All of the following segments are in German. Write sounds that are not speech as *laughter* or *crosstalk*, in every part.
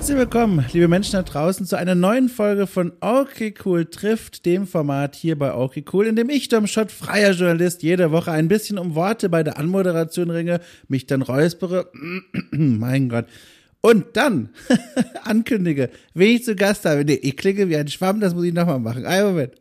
Herzlich willkommen, liebe Menschen da draußen, zu einer neuen Folge von Okay Cool trifft, dem Format hier bei Okay Cool, in dem ich, Dom Schott, freier Journalist, jede Woche ein bisschen um Worte bei der Anmoderation ringe, mich dann räuspere, *clears throat* mein Gott, und dann *laughs* ankündige, wen ich zu Gast habe. Nee, ich klinge wie ein Schwamm, das muss ich nochmal machen. Einen Moment.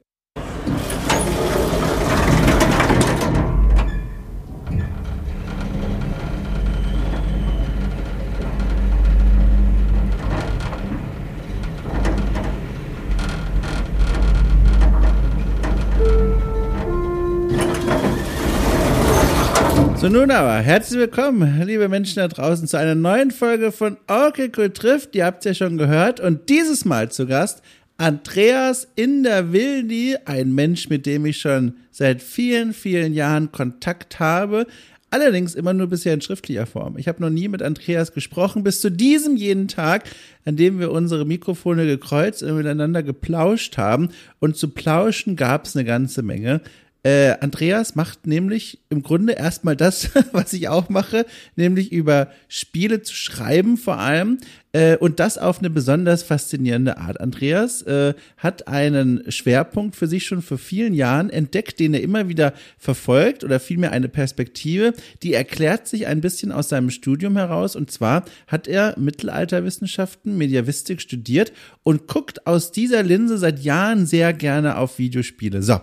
So, nun aber, herzlich willkommen, liebe Menschen da draußen, zu einer neuen Folge von Okay Cool trifft. Ihr habt es ja schon gehört. Und dieses Mal zu Gast Andreas in der Wildi, ein Mensch, mit dem ich schon seit vielen, vielen Jahren Kontakt habe. Allerdings immer nur bisher in schriftlicher Form. Ich habe noch nie mit Andreas gesprochen, bis zu diesem jeden Tag, an dem wir unsere Mikrofone gekreuzt und miteinander geplauscht haben. Und zu plauschen gab es eine ganze Menge. Äh, Andreas macht nämlich im Grunde erstmal das, *laughs* was ich auch mache, nämlich über Spiele zu schreiben vor allem äh, und das auf eine besonders faszinierende Art. Andreas äh, hat einen Schwerpunkt für sich schon vor vielen Jahren entdeckt, den er immer wieder verfolgt oder vielmehr eine Perspektive, die erklärt sich ein bisschen aus seinem Studium heraus und zwar hat er Mittelalterwissenschaften, Mediavistik studiert und guckt aus dieser Linse seit Jahren sehr gerne auf Videospiele. So,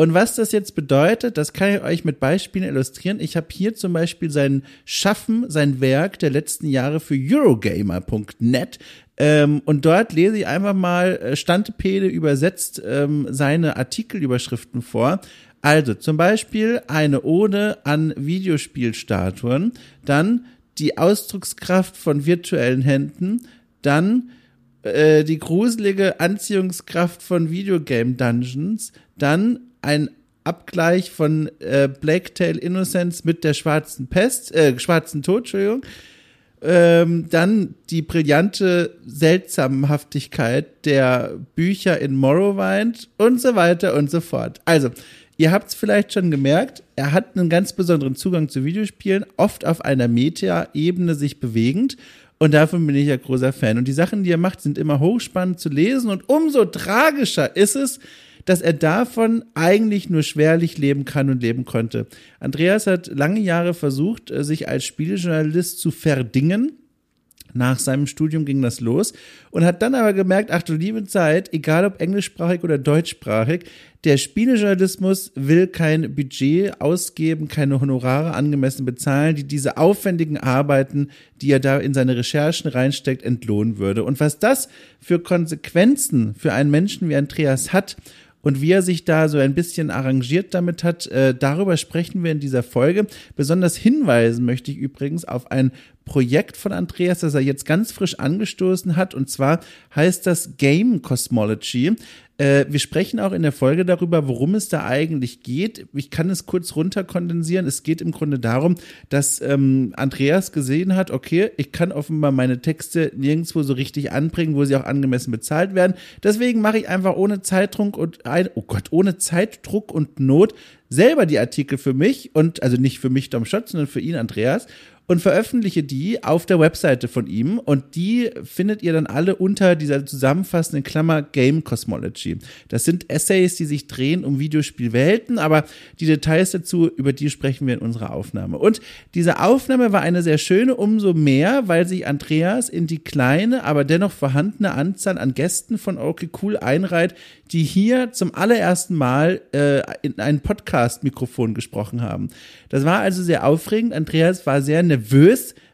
und was das jetzt bedeutet, das kann ich euch mit Beispielen illustrieren. Ich habe hier zum Beispiel sein Schaffen, sein Werk der letzten Jahre für Eurogamer.net. Ähm, und dort lese ich einfach mal äh, Standpede übersetzt ähm, seine Artikelüberschriften vor. Also zum Beispiel eine Ode an Videospielstatuen, dann die Ausdruckskraft von virtuellen Händen, dann äh, die gruselige Anziehungskraft von Videogame Dungeons, dann ein Abgleich von äh, Black Tail Innocence mit der schwarzen Pest, äh, schwarzen Tod, Entschuldigung. Ähm, dann die brillante Seltsamhaftigkeit der Bücher in Morrowind und so weiter und so fort. Also, ihr habt es vielleicht schon gemerkt, er hat einen ganz besonderen Zugang zu Videospielen, oft auf einer Meta-Ebene sich bewegend. Und davon bin ich ja großer Fan. Und die Sachen, die er macht, sind immer hochspannend zu lesen. Und umso tragischer ist es, dass er davon eigentlich nur schwerlich leben kann und leben konnte. Andreas hat lange Jahre versucht, äh, sich als Spielejournalist zu verdingen. Nach seinem Studium ging das los und hat dann aber gemerkt, ach du liebe Zeit, egal ob englischsprachig oder deutschsprachig, der Spielejournalismus will kein Budget ausgeben, keine Honorare angemessen bezahlen, die diese aufwendigen Arbeiten, die er da in seine Recherchen reinsteckt, entlohnen würde. Und was das für Konsequenzen für einen Menschen wie Andreas hat und wie er sich da so ein bisschen arrangiert damit hat, äh, darüber sprechen wir in dieser Folge. Besonders hinweisen möchte ich übrigens auf ein Projekt von Andreas, das er jetzt ganz frisch angestoßen hat. Und zwar heißt das Game Cosmology. Äh, wir sprechen auch in der Folge darüber, worum es da eigentlich geht. Ich kann es kurz runterkondensieren. Es geht im Grunde darum, dass ähm, Andreas gesehen hat, okay, ich kann offenbar meine Texte nirgendwo so richtig anbringen, wo sie auch angemessen bezahlt werden. Deswegen mache ich einfach ohne Zeitdruck und ein, oh Gott, ohne Zeitdruck und Not selber die Artikel für mich und also nicht für mich Dom Schott, sondern für ihn Andreas und veröffentliche die auf der Webseite von ihm und die findet ihr dann alle unter dieser zusammenfassenden Klammer Game Cosmology. Das sind Essays, die sich drehen um Videospielwelten, aber die Details dazu, über die sprechen wir in unserer Aufnahme. Und diese Aufnahme war eine sehr schöne, umso mehr, weil sich Andreas in die kleine, aber dennoch vorhandene Anzahl an Gästen von Okay Cool einreiht, die hier zum allerersten Mal äh, in ein Podcast-Mikrofon gesprochen haben. Das war also sehr aufregend. Andreas war sehr nervös,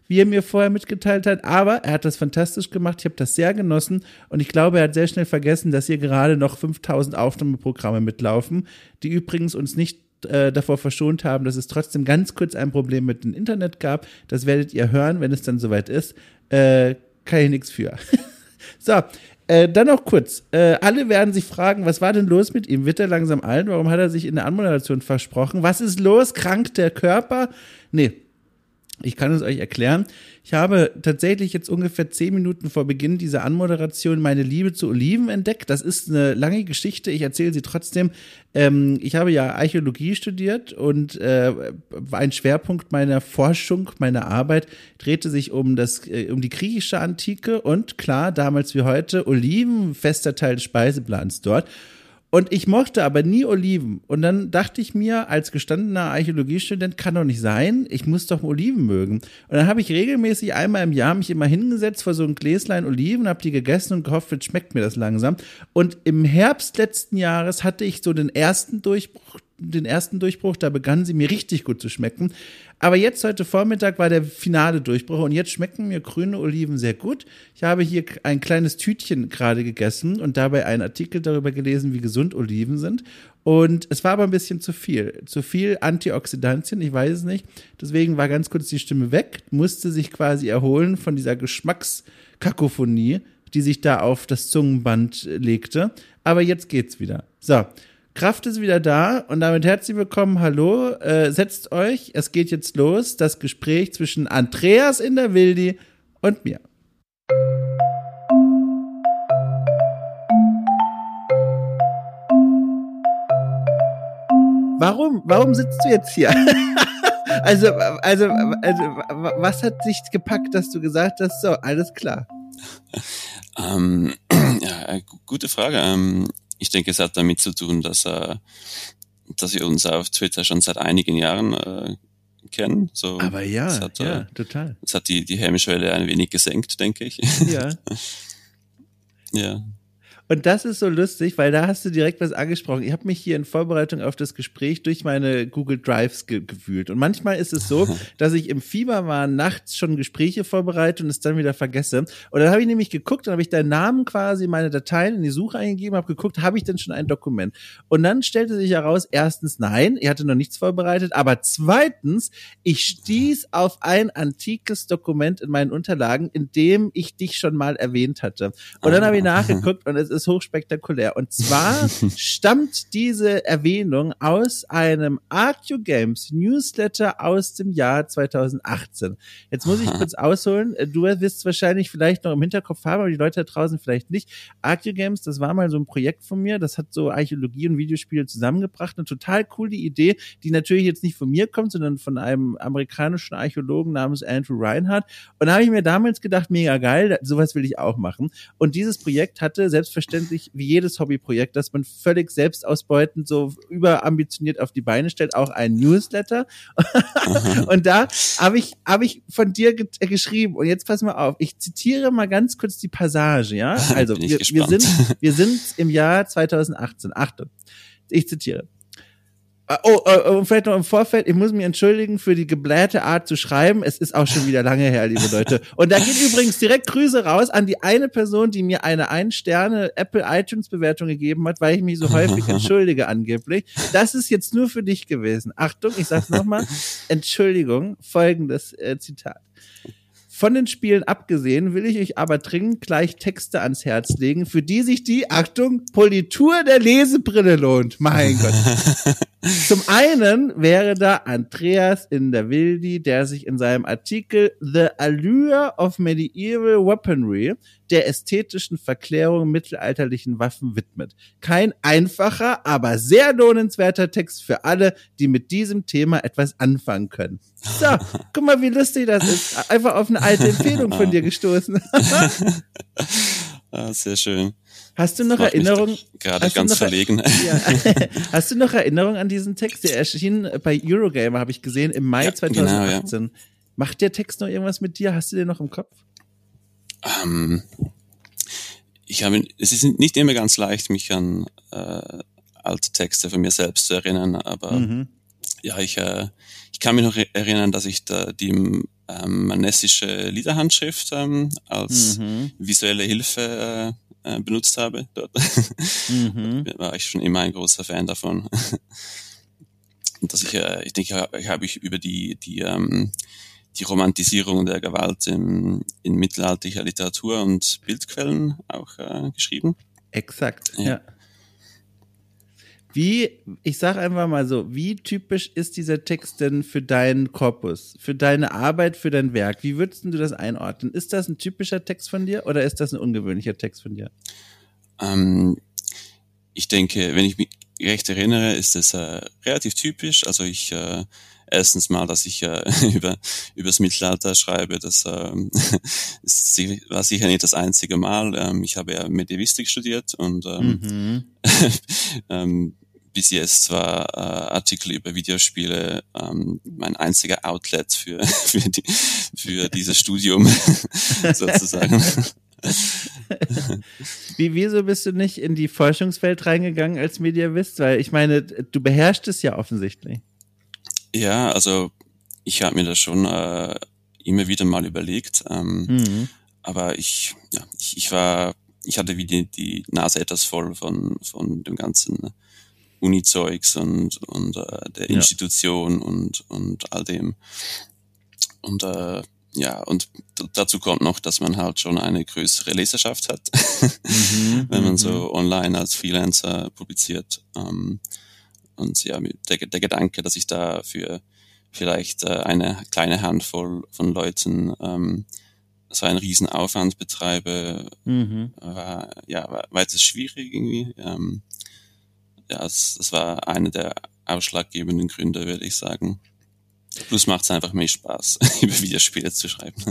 wie er mir vorher mitgeteilt hat, aber er hat das fantastisch gemacht. Ich habe das sehr genossen und ich glaube, er hat sehr schnell vergessen, dass hier gerade noch 5000 Aufnahmeprogramme mitlaufen, die übrigens uns nicht äh, davor verschont haben, dass es trotzdem ganz kurz ein Problem mit dem Internet gab. Das werdet ihr hören, wenn es dann soweit ist. Äh, kann ich nichts für. *laughs* so, äh, dann noch kurz. Äh, alle werden sich fragen, was war denn los mit ihm? Wird er langsam alt? Warum hat er sich in der Anmoderation versprochen? Was ist los? Krankt der Körper? Nee. Ich kann es euch erklären. Ich habe tatsächlich jetzt ungefähr zehn Minuten vor Beginn dieser Anmoderation meine Liebe zu Oliven entdeckt. Das ist eine lange Geschichte. Ich erzähle sie trotzdem. Ähm, ich habe ja Archäologie studiert und äh, ein Schwerpunkt meiner Forschung, meiner Arbeit drehte sich um das, äh, um die griechische Antike und klar, damals wie heute, Oliven, fester Teil des Speiseplans dort. Und ich mochte aber nie Oliven. Und dann dachte ich mir, als gestandener Archäologiestudent, kann doch nicht sein, ich muss doch Oliven mögen. Und dann habe ich regelmäßig einmal im Jahr mich immer hingesetzt vor so ein Gläslein Oliven, habe die gegessen und gehofft, jetzt schmeckt mir das langsam. Und im Herbst letzten Jahres hatte ich so den ersten Durchbruch, den ersten Durchbruch, da begannen sie mir richtig gut zu schmecken. Aber jetzt heute Vormittag war der finale Durchbruch und jetzt schmecken mir grüne Oliven sehr gut. Ich habe hier ein kleines Tütchen gerade gegessen und dabei einen Artikel darüber gelesen, wie gesund Oliven sind. Und es war aber ein bisschen zu viel. Zu viel Antioxidantien, ich weiß es nicht. Deswegen war ganz kurz die Stimme weg, musste sich quasi erholen von dieser Geschmackskakophonie, die sich da auf das Zungenband legte. Aber jetzt geht's wieder. So. Kraft ist wieder da und damit herzlich willkommen. Hallo, äh, setzt euch. Es geht jetzt los. Das Gespräch zwischen Andreas in der Wildi und mir. Warum? Warum sitzt du jetzt hier? *laughs* also, also, also, was hat dich gepackt, dass du gesagt hast, so, alles klar? Ähm, *clears throat* ja, gute Frage. Ähm, ich denke, es hat damit zu tun, dass, äh, dass wir uns auf Twitter schon seit einigen Jahren äh, kennen. So, Aber ja, hat, ja, äh, total. Es hat die, die Hemmschwelle ein wenig gesenkt, denke ich. Ja. *laughs* ja. Und das ist so lustig, weil da hast du direkt was angesprochen. Ich habe mich hier in Vorbereitung auf das Gespräch durch meine Google Drives ge gewühlt. Und manchmal ist es so, *laughs* dass ich im Fieber war, nachts schon Gespräche vorbereite und es dann wieder vergesse. Und dann habe ich nämlich geguckt, dann habe ich deinen Namen quasi, meine Dateien in die Suche eingegeben, habe geguckt, habe ich denn schon ein Dokument? Und dann stellte sich heraus, erstens, nein, ich hatte noch nichts vorbereitet, aber zweitens, ich stieß auf ein antikes Dokument in meinen Unterlagen, in dem ich dich schon mal erwähnt hatte. Und dann habe ich nachgeguckt und es ist hochspektakulär. Und zwar *laughs* stammt diese Erwähnung aus einem Arcu Games Newsletter aus dem Jahr 2018. Jetzt muss ich kurz ausholen. Du wirst es wahrscheinlich vielleicht noch im Hinterkopf haben, aber die Leute da draußen vielleicht nicht. Arcu Games, das war mal so ein Projekt von mir. Das hat so Archäologie und Videospiele zusammengebracht. Eine total coole Idee, die natürlich jetzt nicht von mir kommt, sondern von einem amerikanischen Archäologen namens Andrew Reinhardt. Und da habe ich mir damals gedacht, mega geil, sowas will ich auch machen. Und dieses Projekt hatte selbstverständlich selbstverständlich wie jedes Hobbyprojekt, das man völlig selbstausbeutend so überambitioniert auf die Beine stellt, auch ein Newsletter. *laughs* und da habe ich, habe ich von dir ge äh, geschrieben. Und jetzt pass mal auf, ich zitiere mal ganz kurz die Passage, ja? *laughs* Also, wir, wir sind, wir sind im Jahr 2018. Achtung. Ich zitiere. Äh, oh, oh, vielleicht noch im Vorfeld, ich muss mich entschuldigen für die geblähte Art zu schreiben. Es ist auch schon wieder lange her, liebe Leute. Und da geht übrigens direkt Grüße raus an die eine Person, die mir eine Ein-Sterne Apple iTunes Bewertung gegeben hat, weil ich mich so häufig *laughs* entschuldige angeblich. Das ist jetzt nur für dich gewesen. Achtung, ich sag's nochmal. Entschuldigung, folgendes äh, Zitat. Von den Spielen abgesehen will ich euch aber dringend gleich Texte ans Herz legen, für die sich die, Achtung, Politur der Lesebrille lohnt. Mein Gott. *laughs* Zum einen wäre da Andreas in der Wildi, der sich in seinem Artikel The Allure of Medieval Weaponry der ästhetischen Verklärung mittelalterlichen Waffen widmet. Kein einfacher, aber sehr lohnenswerter Text für alle, die mit diesem Thema etwas anfangen können. So, *laughs* guck mal, wie lustig das ist. Einfach auf eine alte Empfehlung von dir gestoßen. *laughs* *laughs* ah, sehr schön. Hast du noch Erinnerungen? Gerade ganz noch, verlegen. *laughs* Ja, *laughs* hast du noch Erinnerungen an diesen Text? Der erschien bei Eurogamer, habe ich gesehen, im Mai ja, 2018. Genau, ja. Macht der Text noch irgendwas mit dir? Hast du den noch im Kopf? Ähm, ich habe, es ist nicht immer ganz leicht, mich an äh, alte Texte von mir selbst zu erinnern, aber mhm. ja, ich, äh, ich kann mich noch erinnern, dass ich da die ähm, manessische Liederhandschrift ähm, als mhm. visuelle Hilfe äh, äh, benutzt habe dort. Mhm. *laughs* War ich schon immer ein großer Fan davon. Und dass ich, äh, ich denke, ich habe ich über die, die ähm, die Romantisierung der Gewalt im, in mittelalterlicher Literatur und Bildquellen auch äh, geschrieben. Exakt, ja. ja. Wie, ich sag einfach mal so, wie typisch ist dieser Text denn für deinen Korpus, für deine Arbeit, für dein Werk? Wie würdest du das einordnen? Ist das ein typischer Text von dir oder ist das ein ungewöhnlicher Text von dir? Ähm, ich denke, wenn ich mich recht erinnere, ist das äh, relativ typisch. Also ich äh, erstens mal, dass ich äh, *laughs* über übers Mittelalter schreibe, das ähm, *laughs* ist, war sicher nicht das einzige Mal. Ähm, ich habe ja Medievistik studiert und ähm, mhm. *laughs* ähm, bis jetzt war äh, Artikel über Videospiele ähm, mein einziger Outlet für *laughs* für, die, für dieses Studium *laughs* sozusagen. Wie, wieso bist du nicht in die Forschungswelt reingegangen als Mediavist? Weil ich meine, du beherrschst es ja offensichtlich. Ja, also ich habe mir das schon äh, immer wieder mal überlegt. Ähm, mhm. Aber ich, ja, ich, ich war, ich hatte wie die, die Nase etwas voll von, von dem ganzen Uni-Zeugs und, und äh, der ja. Institution und, und all dem. Und äh, ja, und dazu kommt noch, dass man halt schon eine größere Leserschaft hat, mhm, *laughs* wenn man mhm. so online als Freelancer publiziert. Ähm, und ja, der, der Gedanke, dass ich da für vielleicht äh, eine kleine Handvoll von Leuten ähm, so einen riesen Aufwand betreibe, mhm. war ja war, war etwas schwierig irgendwie. Ähm, ja, es, es war einer der ausschlaggebenden Gründe, würde ich sagen. Plus macht es einfach mehr Spaß, *laughs* über Videospiele zu schreiben.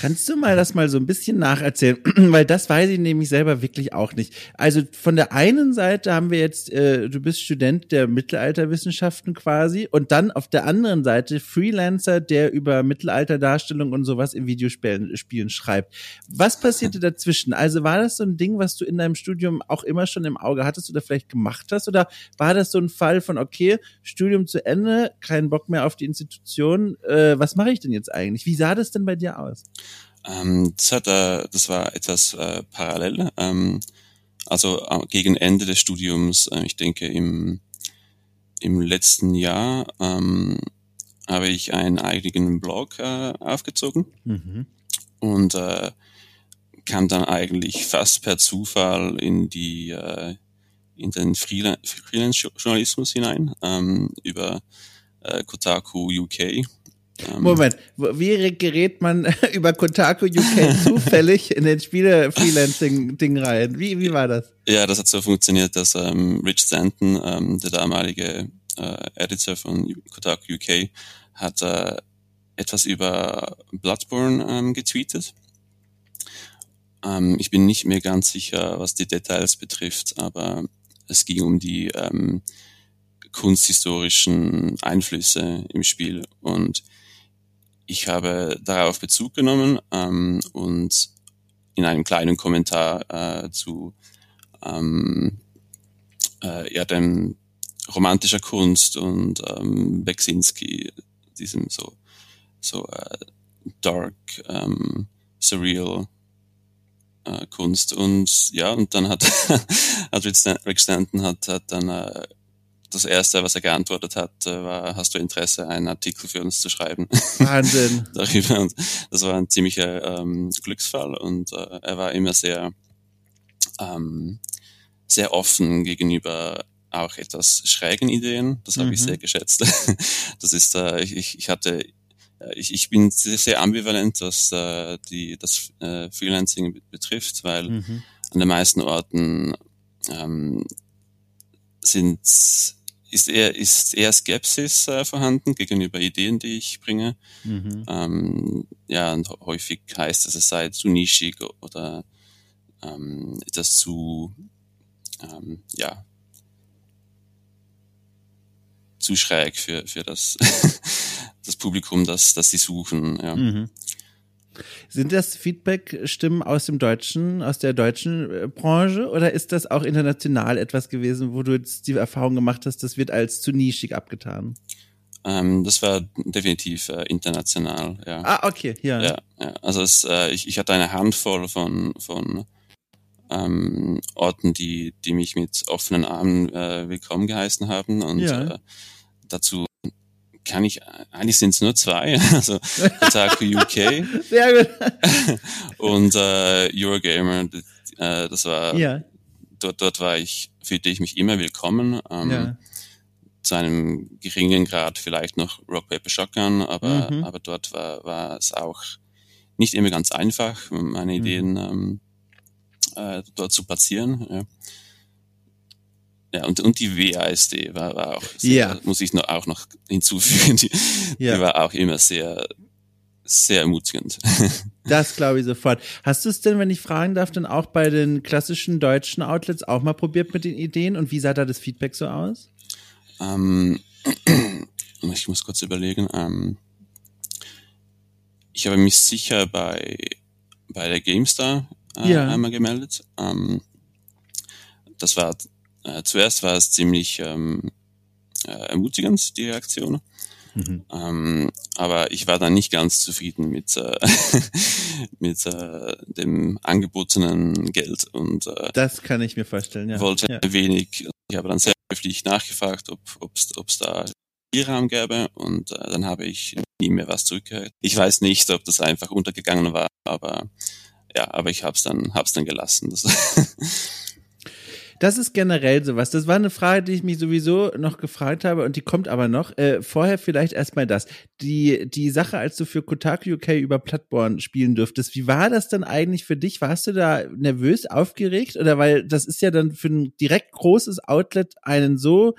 Kannst du mal das mal so ein bisschen nacherzählen? *clears throat* Weil das weiß ich nämlich selber wirklich auch nicht. Also von der einen Seite haben wir jetzt, äh, du bist Student der Mittelalterwissenschaften quasi und dann auf der anderen Seite Freelancer, der über Mittelalterdarstellung und sowas in Videospielen Spielen schreibt. Was passierte *laughs* dazwischen? Also war das so ein Ding, was du in deinem Studium auch immer schon im Auge hattest oder vielleicht gemacht hast? Oder war das so ein Fall von, okay, Studium zu Ende, keinen Bock mehr auf die Institution? Situation, äh, was mache ich denn jetzt eigentlich? Wie sah das denn bei dir aus? Ähm, das, hat, äh, das war etwas äh, parallel. Ähm, also äh, gegen Ende des Studiums, äh, ich denke im, im letzten Jahr, ähm, habe ich einen eigenen Blog äh, aufgezogen mhm. und äh, kam dann eigentlich fast per Zufall in die äh, in den Freelance-Journalismus hinein ähm, über äh, Kotaku UK. Ähm, Moment, wie gerät man *laughs* über Kotaku UK *laughs* zufällig in den Spiele-Freelancing-Ding rein? Wie, wie war das? Ja, das hat so funktioniert, dass ähm, Rich Stanton, ähm, der damalige äh, Editor von Kotaku UK, hat äh, etwas über Bloodborne ähm, getweetet. Ähm, ich bin nicht mehr ganz sicher, was die Details betrifft, aber es ging um die ähm, kunsthistorischen Einflüsse im Spiel. Und ich habe darauf Bezug genommen ähm, und in einem kleinen Kommentar äh, zu ähm, äh, ja, dem romantischer Kunst und ähm, Beksinski, diesem so, so äh, dark, ähm, surreal äh, Kunst. Und ja, und dann hat, *laughs* Rick Stanton hat, hat dann äh, das erste, was er geantwortet hat, äh, war, hast du Interesse, einen Artikel für uns zu schreiben? Wahnsinn. *laughs* Darüber. Und das war ein ziemlicher ähm, Glücksfall und äh, er war immer sehr, ähm, sehr offen gegenüber auch etwas schrägen Ideen. Das habe mhm. ich sehr geschätzt. *laughs* das ist, äh, ich, ich hatte äh, ich, ich bin sehr, sehr ambivalent, was äh, die, das äh, Freelancing betrifft, weil mhm. an den meisten Orten ähm, sind ist eher, ist eher Skepsis äh, vorhanden gegenüber Ideen, die ich bringe. Mhm. Ähm, ja, und häufig heißt es, es sei zu nischig oder ähm, etwas zu, ähm, ja, zu schräg für, für das, *laughs* das Publikum, das, das sie suchen. Ja. Mhm. Sind das Feedback-Stimmen aus dem deutschen, aus der deutschen äh, Branche oder ist das auch international etwas gewesen, wo du jetzt die Erfahrung gemacht hast, das wird als zu nischig abgetan? Ähm, das war definitiv äh, international, ja. Ah, okay, ja. Ja, ja. also es, äh, ich, ich hatte eine Handvoll von, von ähm, Orten, die, die mich mit offenen Armen äh, willkommen geheißen haben und ja. äh, dazu kann ich, eigentlich sind es nur zwei, *laughs* also Kotaku UK *laughs* Sehr gut. *laughs* und äh, Eurogamer, äh, das war ja. dort, dort war ich, fühlte ich mich immer willkommen. Ähm, ja. Zu einem geringen Grad vielleicht noch Rock Paper Shotgun, aber, mhm. aber dort war, war es auch nicht immer ganz einfach, meine mhm. Ideen ähm, äh, dort zu platzieren. Ja. Ja, und, und die WASD war, war auch, sehr, ja. muss ich noch, auch noch hinzufügen, die, ja. die war auch immer sehr, sehr ermutigend. *laughs* Das glaube ich sofort. Hast du es denn, wenn ich fragen darf, dann auch bei den klassischen deutschen Outlets auch mal probiert mit den Ideen und wie sah da das Feedback so aus? Ähm, *clears throat* ich muss kurz überlegen. Ähm, ich habe mich sicher bei, bei der GameStar äh, ja. einmal gemeldet. Ähm, das war äh, zuerst war es ziemlich ähm, äh, ermutigend, die Reaktion. Mhm. Ähm, aber ich war dann nicht ganz zufrieden mit, äh, *laughs* mit äh, dem angebotenen Geld und äh, das kann ich mir vorstellen. Ja. Wollte ja. wenig. Ich habe dann sehr höflich nachgefragt, ob es da Spielraum gäbe und äh, dann habe ich nie mehr was zurückgehört. Ich weiß nicht, ob das einfach untergegangen war, aber ja, aber ich habe es dann hab's dann gelassen. Das *laughs* Das ist generell sowas. Das war eine Frage, die ich mich sowieso noch gefragt habe und die kommt aber noch. Äh, vorher vielleicht erstmal das. Die, die Sache, als du für Kotaku UK über Plattborn spielen durftest, wie war das dann eigentlich für dich? Warst du da nervös, aufgeregt? Oder weil das ist ja dann für ein direkt großes Outlet einen so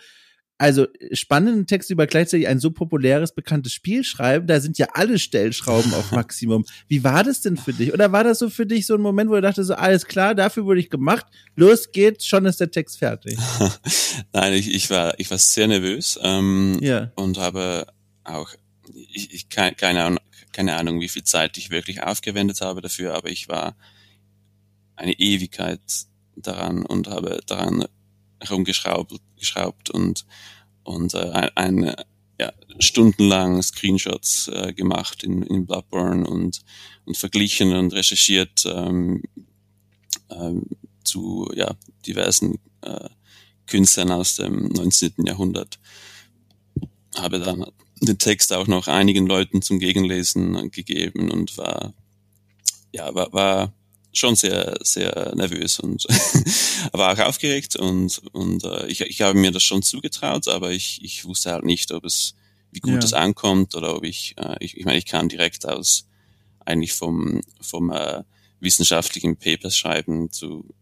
also spannenden Text über gleichzeitig ein so populäres, bekanntes Spiel schreiben, da sind ja alle Stellschrauben auf *laughs* Maximum. Wie war das denn für dich? Oder war das so für dich so ein Moment, wo du dachtest, so alles klar, dafür wurde ich gemacht, los geht's, schon ist der Text fertig? *laughs* Nein, ich, ich war ich war sehr nervös ähm, ja. und habe auch ich, ich keine, Ahnung, keine Ahnung, wie viel Zeit ich wirklich aufgewendet habe dafür, aber ich war eine Ewigkeit daran und habe daran herumgeschraubt geschraubt und, und äh, ein, ja, stundenlang Screenshots äh, gemacht in, in Bloodborne und, und verglichen und recherchiert ähm, ähm, zu ja, diversen äh, Künstlern aus dem 19. Jahrhundert. Habe dann den Text auch noch einigen Leuten zum Gegenlesen gegeben und war, ja, war, war schon sehr, sehr nervös und *laughs* aber auch aufgeregt und, und äh, ich, ich habe mir das schon zugetraut, aber ich, ich wusste halt nicht, ob es, wie gut ja. das ankommt oder ob ich, äh, ich, ich meine, ich kam direkt aus eigentlich vom, vom äh, wissenschaftlichen Papers schreiben zu,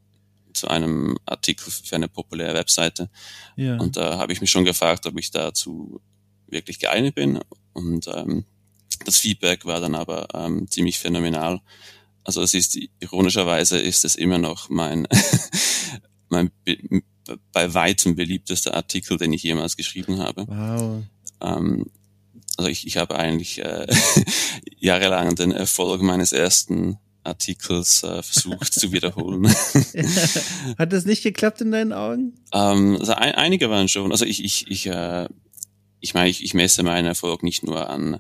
zu einem Artikel für eine populäre Webseite. Ja. Und da habe ich mich schon gefragt, ob ich dazu wirklich geeignet bin. Und ähm, das Feedback war dann aber ähm, ziemlich phänomenal also es ist ironischerweise ist es immer noch mein *laughs* mein bei weitem beliebtester Artikel, den ich jemals geschrieben habe. Wow. Ähm, also ich, ich habe eigentlich äh, *laughs* jahrelang den Erfolg meines ersten Artikels äh, versucht zu wiederholen. *laughs* Hat das nicht geklappt in deinen Augen? Ähm, also ein, einige waren schon. Also ich ich ich äh, ich meine ich, ich messe meinen Erfolg nicht nur an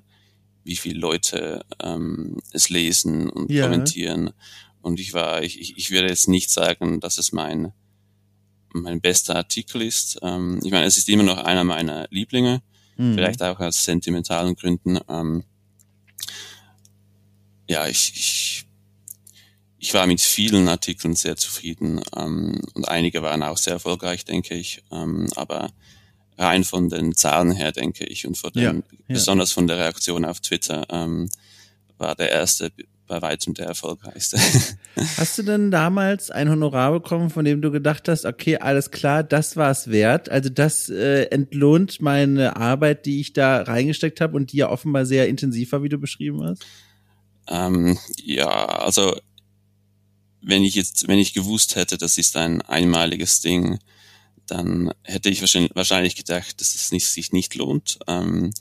wie viele Leute ähm, es lesen und ja. kommentieren. Und ich war, ich, ich würde jetzt nicht sagen, dass es mein, mein bester Artikel ist. Ähm, ich meine, es ist immer noch einer meiner Lieblinge, mhm. vielleicht auch aus sentimentalen Gründen. Ähm, ja, ich, ich, ich war mit vielen Artikeln sehr zufrieden ähm, und einige waren auch sehr erfolgreich, denke ich. Ähm, aber rein von den Zahlen her, denke ich, und von den, ja, ja. besonders von der Reaktion auf Twitter, ähm, war der erste bei weitem der erfolgreichste. *laughs* Hast du denn damals ein Honorar bekommen, von dem du gedacht hast, okay, alles klar, das war es wert? Also das äh, entlohnt meine Arbeit, die ich da reingesteckt habe und die ja offenbar sehr intensiv war, wie du beschrieben hast? Ähm, ja, also wenn ich jetzt, wenn ich gewusst hätte, das ist ein einmaliges Ding, dann hätte ich wahrscheinlich gedacht, dass es nicht, sich nicht lohnt, ähm,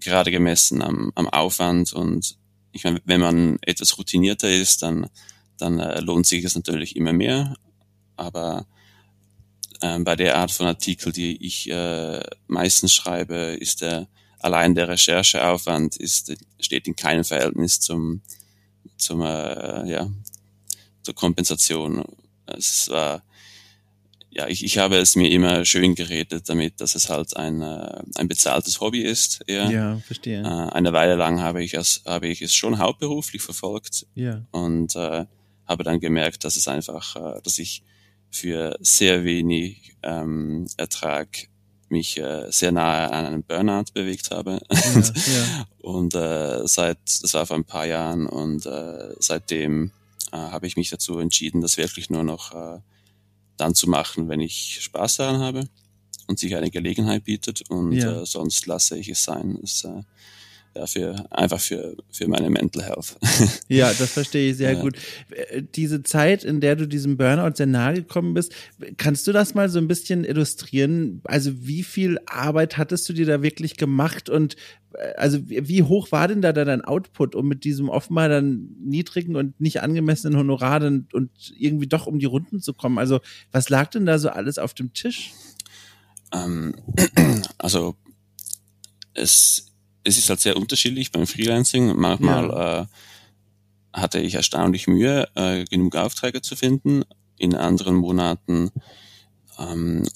gerade gemessen am, am Aufwand und ich meine, wenn man etwas routinierter ist, dann, dann äh, lohnt sich es natürlich immer mehr, aber äh, bei der Art von Artikel, die ich äh, meistens schreibe, ist der allein der Rechercheaufwand ist, steht in keinem Verhältnis zum, zum äh, ja, zur Kompensation. Es war ja, ich, ich habe es mir immer schön geredet damit, dass es halt ein, äh, ein bezahltes Hobby ist. Eher. Ja, verstehe. Äh, eine Weile lang habe ich es, habe ich es schon hauptberuflich verfolgt. Ja. Und äh, habe dann gemerkt, dass es einfach, äh, dass ich für sehr wenig ähm, Ertrag mich äh, sehr nahe an einem Burnout bewegt habe. Ja, ja. *laughs* und äh, seit, das war vor ein paar Jahren und äh, seitdem äh, habe ich mich dazu entschieden, das wirklich nur noch äh, dann zu machen, wenn ich Spaß daran habe und sich eine Gelegenheit bietet und ja. äh, sonst lasse ich es sein. Es, äh, ja, für, einfach für, für meine Mental Health. *laughs* Ja, das verstehe ich sehr ja. gut. Diese Zeit, in der du diesem Burnout sehr nahe gekommen bist, kannst du das mal so ein bisschen illustrieren? Also wie viel Arbeit hattest du dir da wirklich gemacht und äh, also wie hoch war denn da dein Output, um mit diesem offenbar dann niedrigen und nicht angemessenen Honorar dann, und irgendwie doch um die Runden zu kommen? Also was lag denn da so alles auf dem Tisch? Ähm, *clears throat* also es es ist halt sehr unterschiedlich beim Freelancing. Manchmal ja. äh, hatte ich erstaunlich Mühe, äh, genug Aufträge zu finden. In anderen Monaten ähm,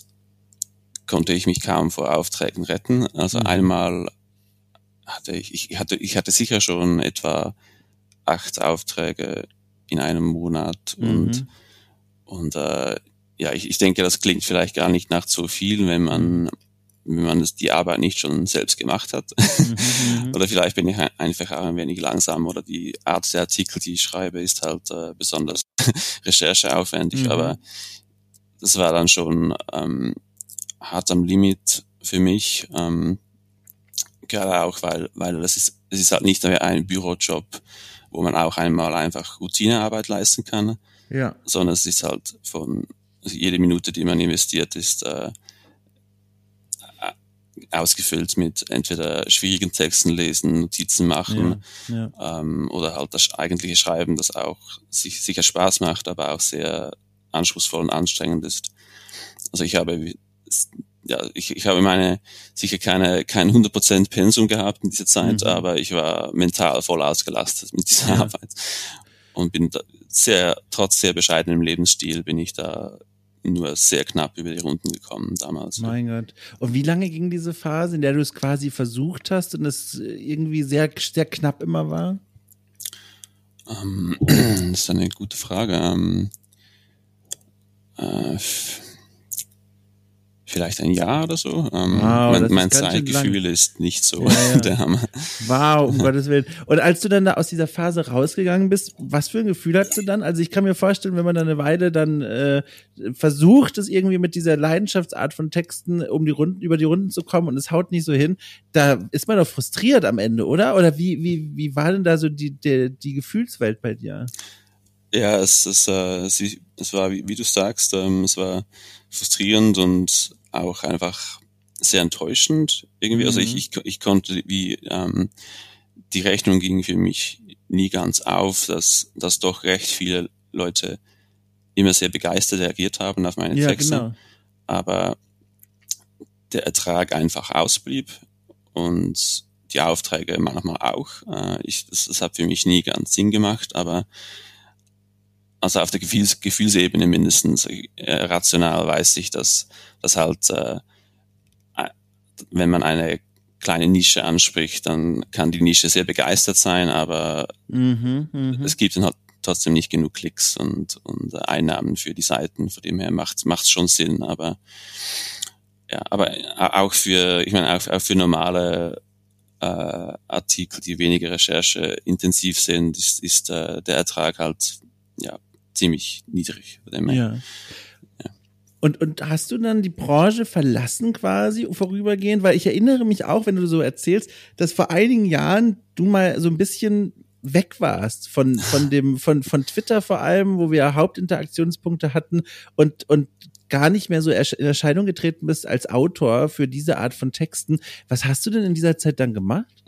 konnte ich mich kaum vor Aufträgen retten. Also mhm. einmal hatte ich, ich hatte, ich hatte sicher schon etwa acht Aufträge in einem Monat mhm. und und äh, ja, ich, ich denke, das klingt vielleicht gar nicht nach so viel, wenn man mhm wenn man das, die Arbeit nicht schon selbst gemacht hat. Mhm, *laughs* oder vielleicht bin ich einfach auch ein wenig langsam oder die Art der Artikel, die ich schreibe, ist halt äh, besonders *laughs* rechercheaufwendig. Mhm. Aber das war dann schon ähm, hart am Limit für mich. Ähm, gerade auch, weil, weil das ist, es ist halt nicht ein Bürojob, wo man auch einmal einfach Routinearbeit leisten kann. Ja. Sondern es ist halt von, also jede Minute, die man investiert, ist äh, ausgefüllt mit entweder schwierigen Texten lesen, Notizen machen ja, ja. Ähm, oder halt das eigentliche Schreiben, das auch sich, sicher Spaß macht, aber auch sehr anspruchsvoll und anstrengend ist. Also ich habe ja, ich, ich habe meine sicher keine kein 100% Pensum gehabt in dieser Zeit, mhm. aber ich war mental voll ausgelastet mit dieser ja. Arbeit und bin da sehr trotz sehr bescheidenem Lebensstil bin ich da nur sehr knapp über die Runden gekommen damals. Mein Gott. Und wie lange ging diese Phase, in der du es quasi versucht hast und es irgendwie sehr, sehr knapp immer war? Ähm, *clears throat* das ist eine gute Frage. Ähm, äh, vielleicht ein Jahr oder so. Ähm, wow, mein, mein Zeitgefühl ist nicht so ja, ja. *laughs* der Hammer. Wow, um Gottes Willen. Und als du dann da aus dieser Phase rausgegangen bist, was für ein Gefühl hattest du dann? Also ich kann mir vorstellen, wenn man dann eine Weile dann äh, versucht, es irgendwie mit dieser Leidenschaftsart von Texten um die Runden, über die Runden zu kommen und es haut nicht so hin, da ist man doch frustriert am Ende, oder? Oder wie, wie, wie war denn da so die, die, die Gefühlswelt bei dir? Ja, es, es, äh, es, es war, wie, wie du sagst, ähm, es war frustrierend und auch einfach sehr enttäuschend irgendwie. Mhm. Also ich, mhm. ich, ich konnte, wie ähm, die Rechnung ging für mich nie ganz auf, dass, dass doch recht viele Leute immer sehr begeistert reagiert haben auf meine ja, Texte. Genau. Aber der Ertrag einfach ausblieb und die Aufträge manchmal auch. Äh, ich, das, das hat für mich nie ganz Sinn gemacht, aber also auf der Gefühls Gefühlsebene mindestens äh, rational weiß ich, dass, dass halt, äh, äh, wenn man eine kleine Nische anspricht, dann kann die Nische sehr begeistert sein, aber mhm, mh. es gibt dann halt trotzdem nicht genug Klicks und, und Einnahmen für die Seiten. Von dem her macht es schon Sinn, aber ja, aber auch für, ich meine, auch, auch für normale äh, Artikel, die weniger Recherche intensiv sind, ist, ist äh, der Ertrag halt ja ziemlich niedrig. Ja. ja. Und, und hast du dann die Branche verlassen quasi vorübergehend? Weil ich erinnere mich auch, wenn du so erzählst, dass vor einigen Jahren du mal so ein bisschen weg warst von, von *laughs* dem, von, von Twitter vor allem, wo wir Hauptinteraktionspunkte hatten und, und gar nicht mehr so in Erscheinung getreten bist als Autor für diese Art von Texten. Was hast du denn in dieser Zeit dann gemacht?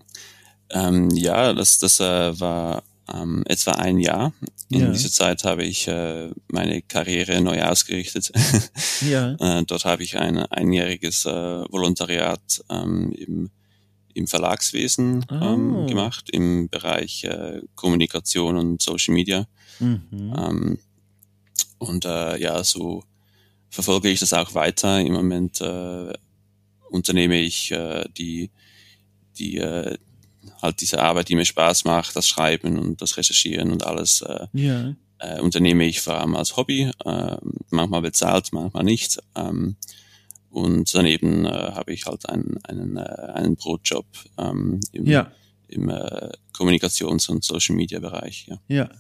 Ähm, ja, das, das äh, war ähm, etwa ein Jahr. In ja. dieser Zeit habe ich äh, meine Karriere neu ausgerichtet. *laughs* ja. äh, dort habe ich ein einjähriges äh, Volontariat ähm, im, im Verlagswesen oh. ähm, gemacht, im Bereich äh, Kommunikation und Social Media. Mhm. Ähm, und äh, ja, so verfolge ich das auch weiter. Im Moment äh, unternehme ich äh, die, die, halt diese Arbeit, die mir Spaß macht, das Schreiben und das Recherchieren und alles äh, ja. äh, unternehme ich vor allem als Hobby, äh, manchmal bezahlt, manchmal nicht. Ähm, und daneben äh, habe ich halt einen, einen, äh, einen Brotjob ähm, im, ja. im äh, Kommunikations- und Social-Media-Bereich. Ja. ja.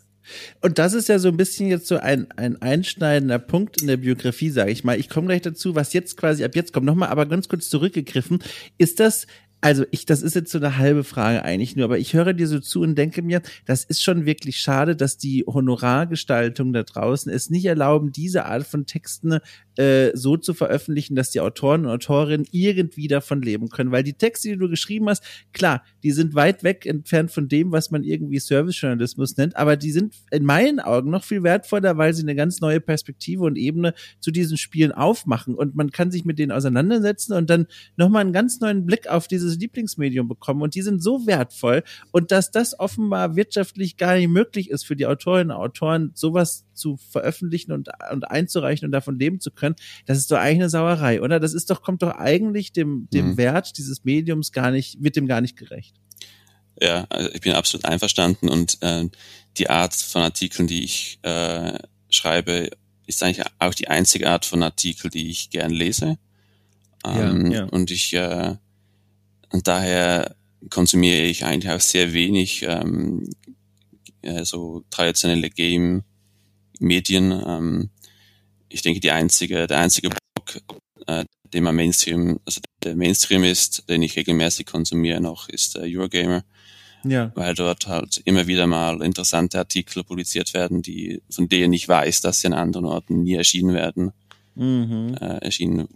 Und das ist ja so ein bisschen jetzt so ein, ein einschneidender Punkt in der Biografie, sage ich mal. Ich komme gleich dazu, was jetzt quasi ab jetzt kommt. Nochmal, aber ganz kurz zurückgegriffen. Ist das also ich, das ist jetzt so eine halbe Frage eigentlich nur, aber ich höre dir so zu und denke mir, das ist schon wirklich schade, dass die Honorargestaltung da draußen es nicht erlauben, diese Art von Texten äh, so zu veröffentlichen, dass die Autoren und Autorinnen irgendwie davon leben können. Weil die Texte, die du geschrieben hast, klar, die sind weit weg entfernt von dem, was man irgendwie Servicejournalismus nennt, aber die sind in meinen Augen noch viel wertvoller, weil sie eine ganz neue Perspektive und Ebene zu diesen Spielen aufmachen. Und man kann sich mit denen auseinandersetzen und dann nochmal einen ganz neuen Blick auf dieses dieses Lieblingsmedium bekommen. Und die sind so wertvoll. Und dass das offenbar wirtschaftlich gar nicht möglich ist für die Autorinnen und Autoren, sowas zu veröffentlichen und, und einzureichen und davon leben zu können, das ist doch eigentlich eine Sauerei, oder? Das ist doch, kommt doch eigentlich dem, dem mhm. Wert dieses Mediums gar nicht, wird dem gar nicht gerecht. Ja, also ich bin absolut einverstanden und äh, die Art von Artikeln, die ich äh, schreibe, ist eigentlich auch die einzige Art von Artikel, die ich gern lese. Ähm, ja, ja. Und ich äh, und daher konsumiere ich eigentlich auch sehr wenig ähm, äh, so traditionelle Game-Medien. Ähm, ich denke, die einzige, der einzige Blog, äh, den man Mainstream, also der Mainstream ist, den ich regelmäßig konsumiere noch, ist äh, Eurogamer. Ja. Weil dort halt immer wieder mal interessante Artikel publiziert werden, die, von denen ich weiß, dass sie an anderen Orten nie erschienen werden, mhm. äh, erschienen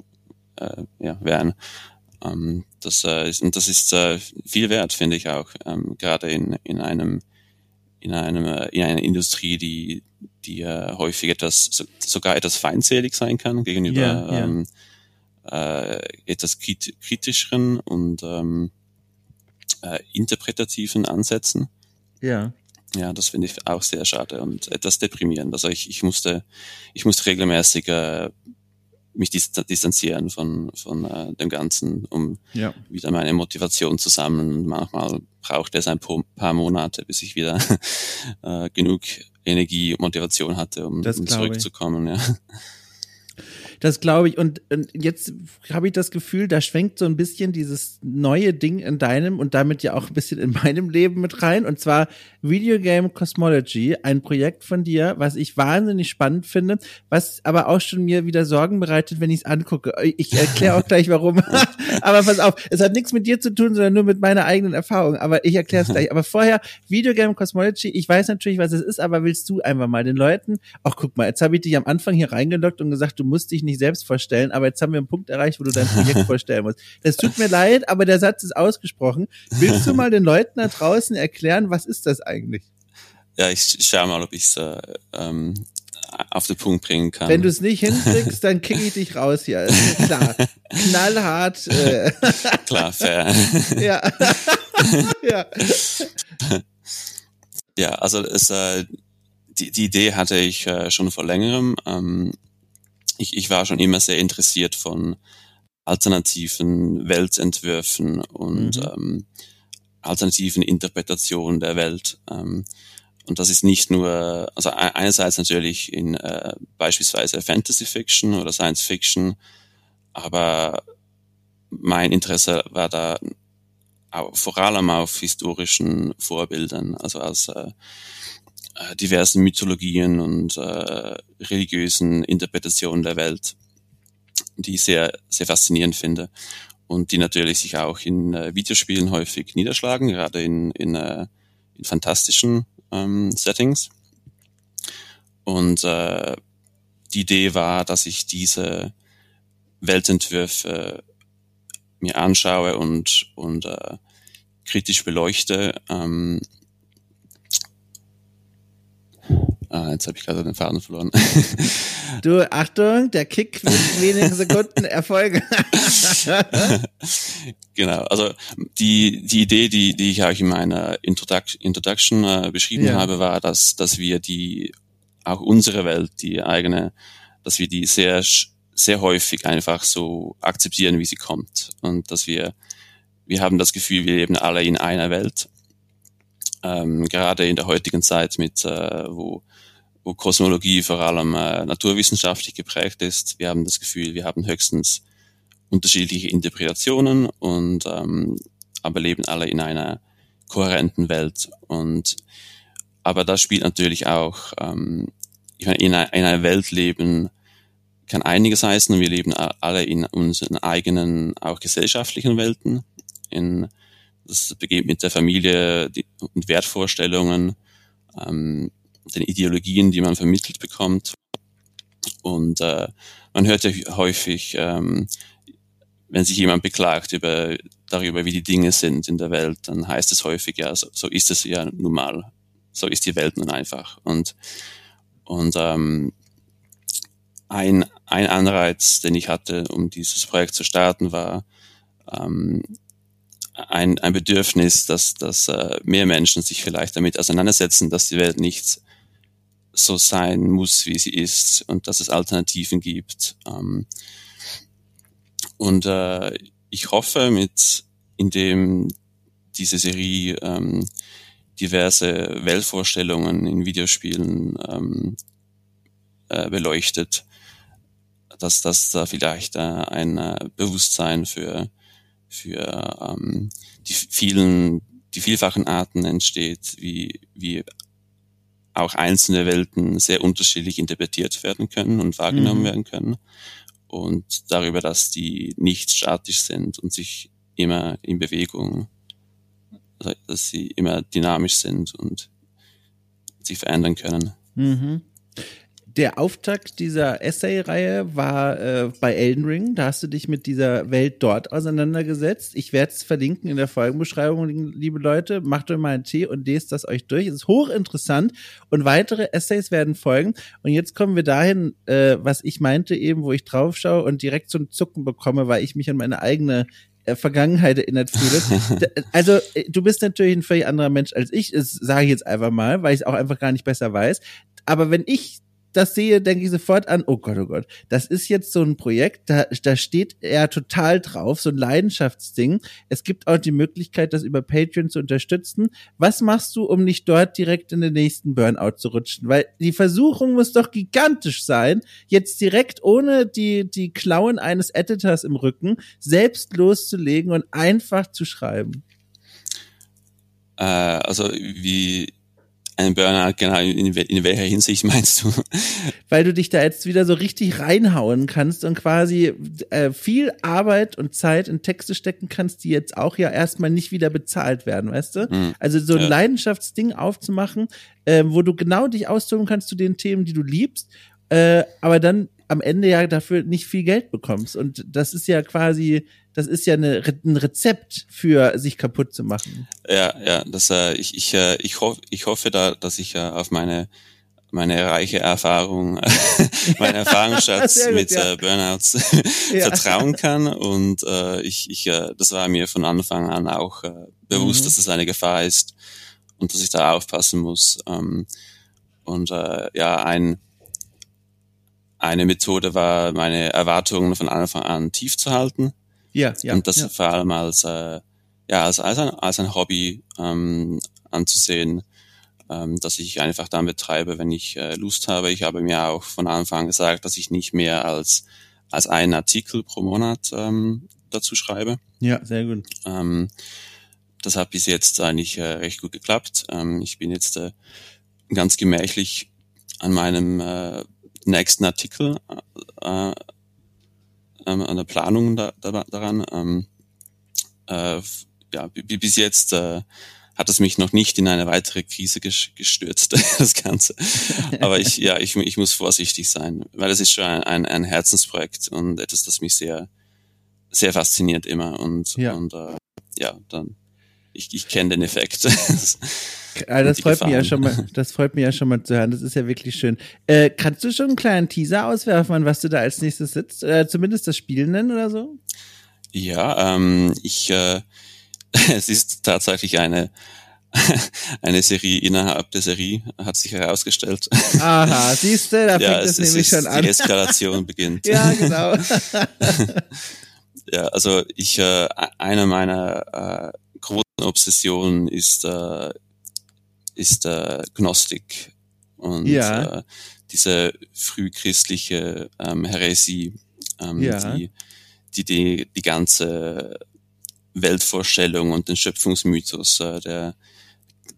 äh, ja, werden. Ähm, das, äh, ist, und das ist äh, viel wert, finde ich auch, ähm, gerade in, in einem in einem äh, in einer Industrie, die die äh, häufig etwas so, sogar etwas feindselig sein kann gegenüber yeah, yeah. Ähm, äh, etwas krit kritischeren und ähm, äh, interpretativen Ansätzen. Ja. Ja, das finde ich auch sehr schade und etwas deprimierend. Also ich, ich musste ich musste regelmäßig äh, mich distanzieren von, von äh, dem Ganzen, um ja. wieder meine Motivation zu sammeln. Manchmal braucht es ein paar Monate, bis ich wieder *laughs* äh, genug Energie und Motivation hatte, um, um zurückzukommen. Ja. Das glaube ich. Und, und jetzt habe ich das Gefühl, da schwenkt so ein bisschen dieses neue Ding in deinem und damit ja auch ein bisschen in meinem Leben mit rein. Und zwar Video Game Cosmology, ein Projekt von dir, was ich wahnsinnig spannend finde, was aber auch schon mir wieder Sorgen bereitet, wenn ich es angucke. Ich erkläre auch gleich warum. *laughs* aber pass auf, es hat nichts mit dir zu tun, sondern nur mit meiner eigenen Erfahrung. Aber ich erkläre es gleich. Aber vorher, Video Game Cosmology, ich weiß natürlich, was es ist, aber willst du einfach mal den Leuten, ach guck mal, jetzt habe ich dich am Anfang hier reingeloggt und gesagt, du musst dich nicht nicht selbst vorstellen, aber jetzt haben wir einen Punkt erreicht, wo du dein Projekt *laughs* vorstellen musst. Das tut mir leid, aber der Satz ist ausgesprochen. Willst du mal den Leuten da draußen erklären, was ist das eigentlich? Ja, ich schau mal, ob ich es äh, ähm, auf den Punkt bringen kann. Wenn du es nicht hinkriegst, dann kicke ich dich raus hier. Ist klar. Knallhart. Äh. *laughs* Klar, fair. *laughs* ja. ja. Ja, also es, äh, die, die Idee hatte ich äh, schon vor längerem. Ähm, ich, ich war schon immer sehr interessiert von alternativen Weltentwürfen und mhm. ähm, alternativen Interpretationen der Welt. Ähm, und das ist nicht nur, also einerseits natürlich in äh, beispielsweise Fantasy Fiction oder Science Fiction, aber mein Interesse war da vor allem auf historischen Vorbildern, also als äh, äh, diversen Mythologien und äh, religiösen Interpretationen der Welt, die ich sehr, sehr faszinierend finde und die natürlich sich auch in äh, Videospielen häufig niederschlagen, gerade in, in, äh, in fantastischen ähm, Settings. Und äh, die Idee war, dass ich diese Weltentwürfe mir anschaue und, und äh, kritisch beleuchte, ähm, Ah, jetzt habe ich gerade den Faden verloren. Du, Achtung, der Kick mit wenigen Sekunden Erfolge. *laughs* genau, also die, die Idee, die, die ich auch in meiner Introduction, Introduction äh, beschrieben ja. habe, war, dass, dass wir die, auch unsere Welt, die eigene, dass wir die sehr, sehr häufig einfach so akzeptieren, wie sie kommt. Und dass wir, wir haben das Gefühl, wir leben alle in einer Welt ähm, gerade in der heutigen Zeit mit, äh, wo, wo Kosmologie vor allem äh, naturwissenschaftlich geprägt ist. Wir haben das Gefühl, wir haben höchstens unterschiedliche Interpretationen und ähm, aber leben alle in einer kohärenten Welt. Und aber das spielt natürlich auch, ähm, ich meine, in, einer, in einer Welt leben kann einiges heißen. Wir leben alle in unseren eigenen, auch gesellschaftlichen Welten. In, das beginnt mit der Familie die, und Wertvorstellungen, ähm, den Ideologien, die man vermittelt bekommt. Und äh, man hört ja häufig, ähm, wenn sich jemand beklagt über, darüber, wie die Dinge sind in der Welt, dann heißt es häufig, ja, so, so ist es ja nun mal. So ist die Welt nun einfach. Und, und ähm, ein, ein Anreiz, den ich hatte, um dieses Projekt zu starten, war ähm, ein, ein Bedürfnis, dass, dass äh, mehr Menschen sich vielleicht damit auseinandersetzen, dass die Welt nicht so sein muss, wie sie ist und dass es Alternativen gibt. Ähm, und äh, ich hoffe, mit indem diese Serie ähm, diverse Weltvorstellungen in Videospielen ähm, äh, beleuchtet, dass das da vielleicht äh, ein äh, Bewusstsein für für ähm, die vielen die vielfachen Arten entsteht, wie wie auch einzelne Welten sehr unterschiedlich interpretiert werden können und wahrgenommen mhm. werden können und darüber, dass die nicht statisch sind und sich immer in Bewegung, also, dass sie immer dynamisch sind und sich verändern können. Mhm der Auftakt dieser Essay-Reihe war äh, bei Elden Ring. Da hast du dich mit dieser Welt dort auseinandergesetzt. Ich werde es verlinken in der Folgenbeschreibung, liebe Leute. Macht euch mal einen Tee und lest das euch durch. Es ist hochinteressant und weitere Essays werden folgen. Und jetzt kommen wir dahin, äh, was ich meinte eben, wo ich drauf schaue und direkt ein Zucken bekomme, weil ich mich an meine eigene äh, Vergangenheit erinnert fühle. *laughs* also äh, du bist natürlich ein völlig anderer Mensch als ich, das sage ich jetzt einfach mal, weil ich es auch einfach gar nicht besser weiß. Aber wenn ich das sehe, denke ich sofort an, oh Gott, oh Gott, das ist jetzt so ein Projekt, da, da steht er total drauf, so ein Leidenschaftsding. Es gibt auch die Möglichkeit, das über Patreon zu unterstützen. Was machst du, um nicht dort direkt in den nächsten Burnout zu rutschen? Weil die Versuchung muss doch gigantisch sein, jetzt direkt ohne die, die Klauen eines Editors im Rücken selbst loszulegen und einfach zu schreiben. Äh, also wie ein Burnout, genau, in, in welcher Hinsicht meinst du? *laughs* Weil du dich da jetzt wieder so richtig reinhauen kannst und quasi äh, viel Arbeit und Zeit in Texte stecken kannst, die jetzt auch ja erstmal nicht wieder bezahlt werden, weißt du? Mhm. Also so ein ja. Leidenschaftsding aufzumachen, äh, wo du genau dich austoben kannst zu den Themen, die du liebst, äh, aber dann am Ende ja dafür nicht viel Geld bekommst. Und das ist ja quasi das ist ja eine, ein Rezept für sich kaputt zu machen. Ja, ja, das, äh, ich, ich, äh, ich, hoff, ich hoffe da, dass ich äh, auf meine meine reiche Erfahrung, *laughs* mein Erfahrungsschatz *laughs* mit ja. äh, Burnouts *laughs* vertrauen kann. Und äh, ich, ich, äh, das war mir von Anfang an auch äh, bewusst, mhm. dass es eine Gefahr ist und dass ich da aufpassen muss. Ähm, und äh, ja, ein, eine Methode war, meine Erwartungen von Anfang an tief zu halten. Ja, ja. Und das ja. vor allem als, äh, ja, als, als, ein, als ein Hobby ähm, anzusehen, ähm, dass ich einfach damit treibe, wenn ich äh, Lust habe. Ich habe mir auch von Anfang an gesagt, dass ich nicht mehr als, als einen Artikel pro Monat ähm, dazu schreibe. Ja, sehr gut. Ähm, das hat bis jetzt eigentlich äh, recht gut geklappt. Ähm, ich bin jetzt äh, ganz gemächlich an meinem äh, nächsten Artikel äh, an der Planung da, da, daran. Ähm, äh, ja, bis jetzt äh, hat es mich noch nicht in eine weitere Krise gestürzt, *laughs* das Ganze. Aber ich, ja, ich, ich muss vorsichtig sein, weil es ist schon ein, ein, ein Herzensprojekt und etwas, das mich sehr, sehr fasziniert immer. Und, ja. und äh, ja, dann ich, ich kenne den Effekt. *laughs* das, also das freut mich ja schon mal, das freut mich ja schon mal zu hören. Das ist ja wirklich schön. Äh, kannst du schon einen kleinen Teaser auswerfen, an was du da als nächstes sitzt? Äh, zumindest das Spiel nennen oder so? Ja, ähm, ich, äh, *laughs* es ist tatsächlich eine, *laughs* eine Serie innerhalb der Serie, hat sich herausgestellt. Aha, siehst du, da fängt ja, es, es nämlich schon an. Die Eskalation beginnt. ja, genau. ja, also ich, äh, einer meiner äh, großen Obsession ist, äh, ist äh, Gnostik und ja. äh, diese frühchristliche ähm, Häresie, ähm, ja. die, die, die die ganze Weltvorstellung und den Schöpfungsmythos äh, der,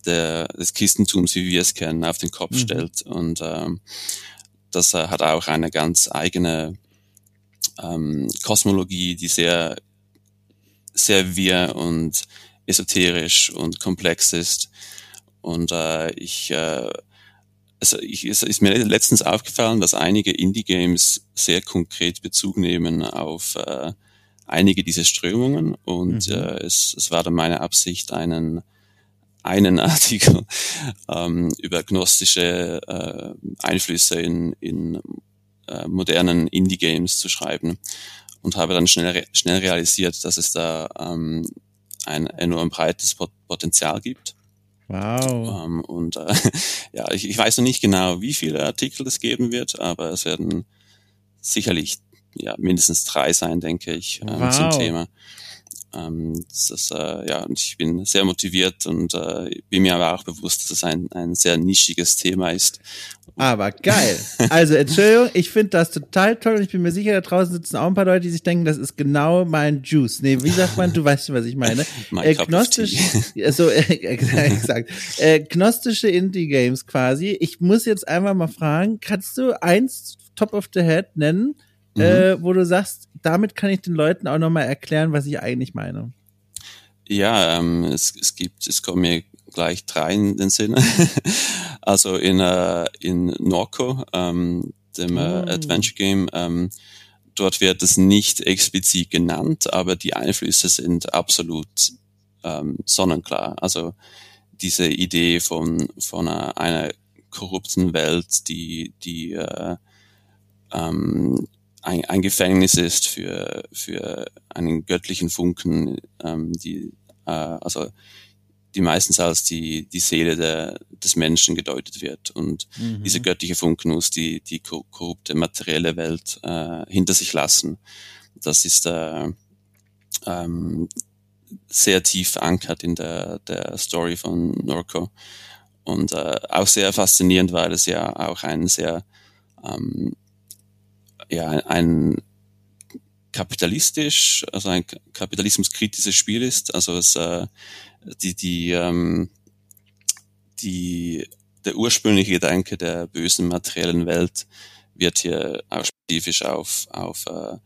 der, des Christentums, wie wir es kennen, auf den Kopf mhm. stellt. Und ähm, das äh, hat auch eine ganz eigene ähm, Kosmologie, die sehr, sehr wir und esoterisch und komplex ist. Und äh, ich, äh, also ich, es ist mir letztens aufgefallen, dass einige Indie-Games sehr konkret Bezug nehmen auf äh, einige dieser Strömungen und mhm. äh, es, es war dann meine Absicht, einen einen *laughs* Artikel ähm, über gnostische äh, Einflüsse in, in äh, modernen Indie-Games zu schreiben und habe dann schnell, schnell realisiert, dass es da ähm, ein enorm breites Potenzial gibt. Wow. Ähm, und äh, *laughs* ja, ich, ich weiß noch nicht genau, wie viele Artikel es geben wird, aber es werden sicherlich ja, mindestens drei sein, denke ich, ähm, wow. zum Thema. Ähm, das ist, äh, ja, und ich bin sehr motiviert und äh, bin mir aber auch bewusst, dass es ein, ein sehr nischiges Thema ist. Aber geil. Also, Entschuldigung, ich finde das total toll und ich bin mir sicher, da draußen sitzen auch ein paar Leute, die sich denken, das ist genau mein Juice. Nee, wie sagt man, du weißt schon, was ich meine. äh, gnostisch, also, äh, exakt. Äh, gnostische Indie-Games quasi. Ich muss jetzt einmal mal fragen, kannst du eins top of the head nennen, mhm. äh, wo du sagst, damit kann ich den Leuten auch nochmal erklären, was ich eigentlich meine. Ja, ähm, es, es gibt, es kommen mir gleich drei in den Sinn. *laughs* also in, äh, in Norco, ähm, dem äh, oh. Adventure Game, ähm, dort wird es nicht explizit genannt, aber die Einflüsse sind absolut ähm, sonnenklar. Also diese Idee von, von einer, einer korrupten Welt, die, die äh, ähm, ein, ein Gefängnis ist für, für einen göttlichen Funken, ähm, die, äh, also die meistens als die, die Seele der, des Menschen gedeutet wird. Und mhm. diese göttliche Funken muss die, die korrupte materielle Welt äh, hinter sich lassen. Das ist äh, ähm, sehr tief verankert in der, der Story von Norco. Und äh, auch sehr faszinierend, weil es ja auch ein sehr ähm, ja, ein kapitalistisch, also ein kapitalismuskritisches Spiel ist. Also es äh, die, die, ähm, die, der ursprüngliche Gedanke der bösen materiellen Welt wird hier auch spezifisch auf, auf äh,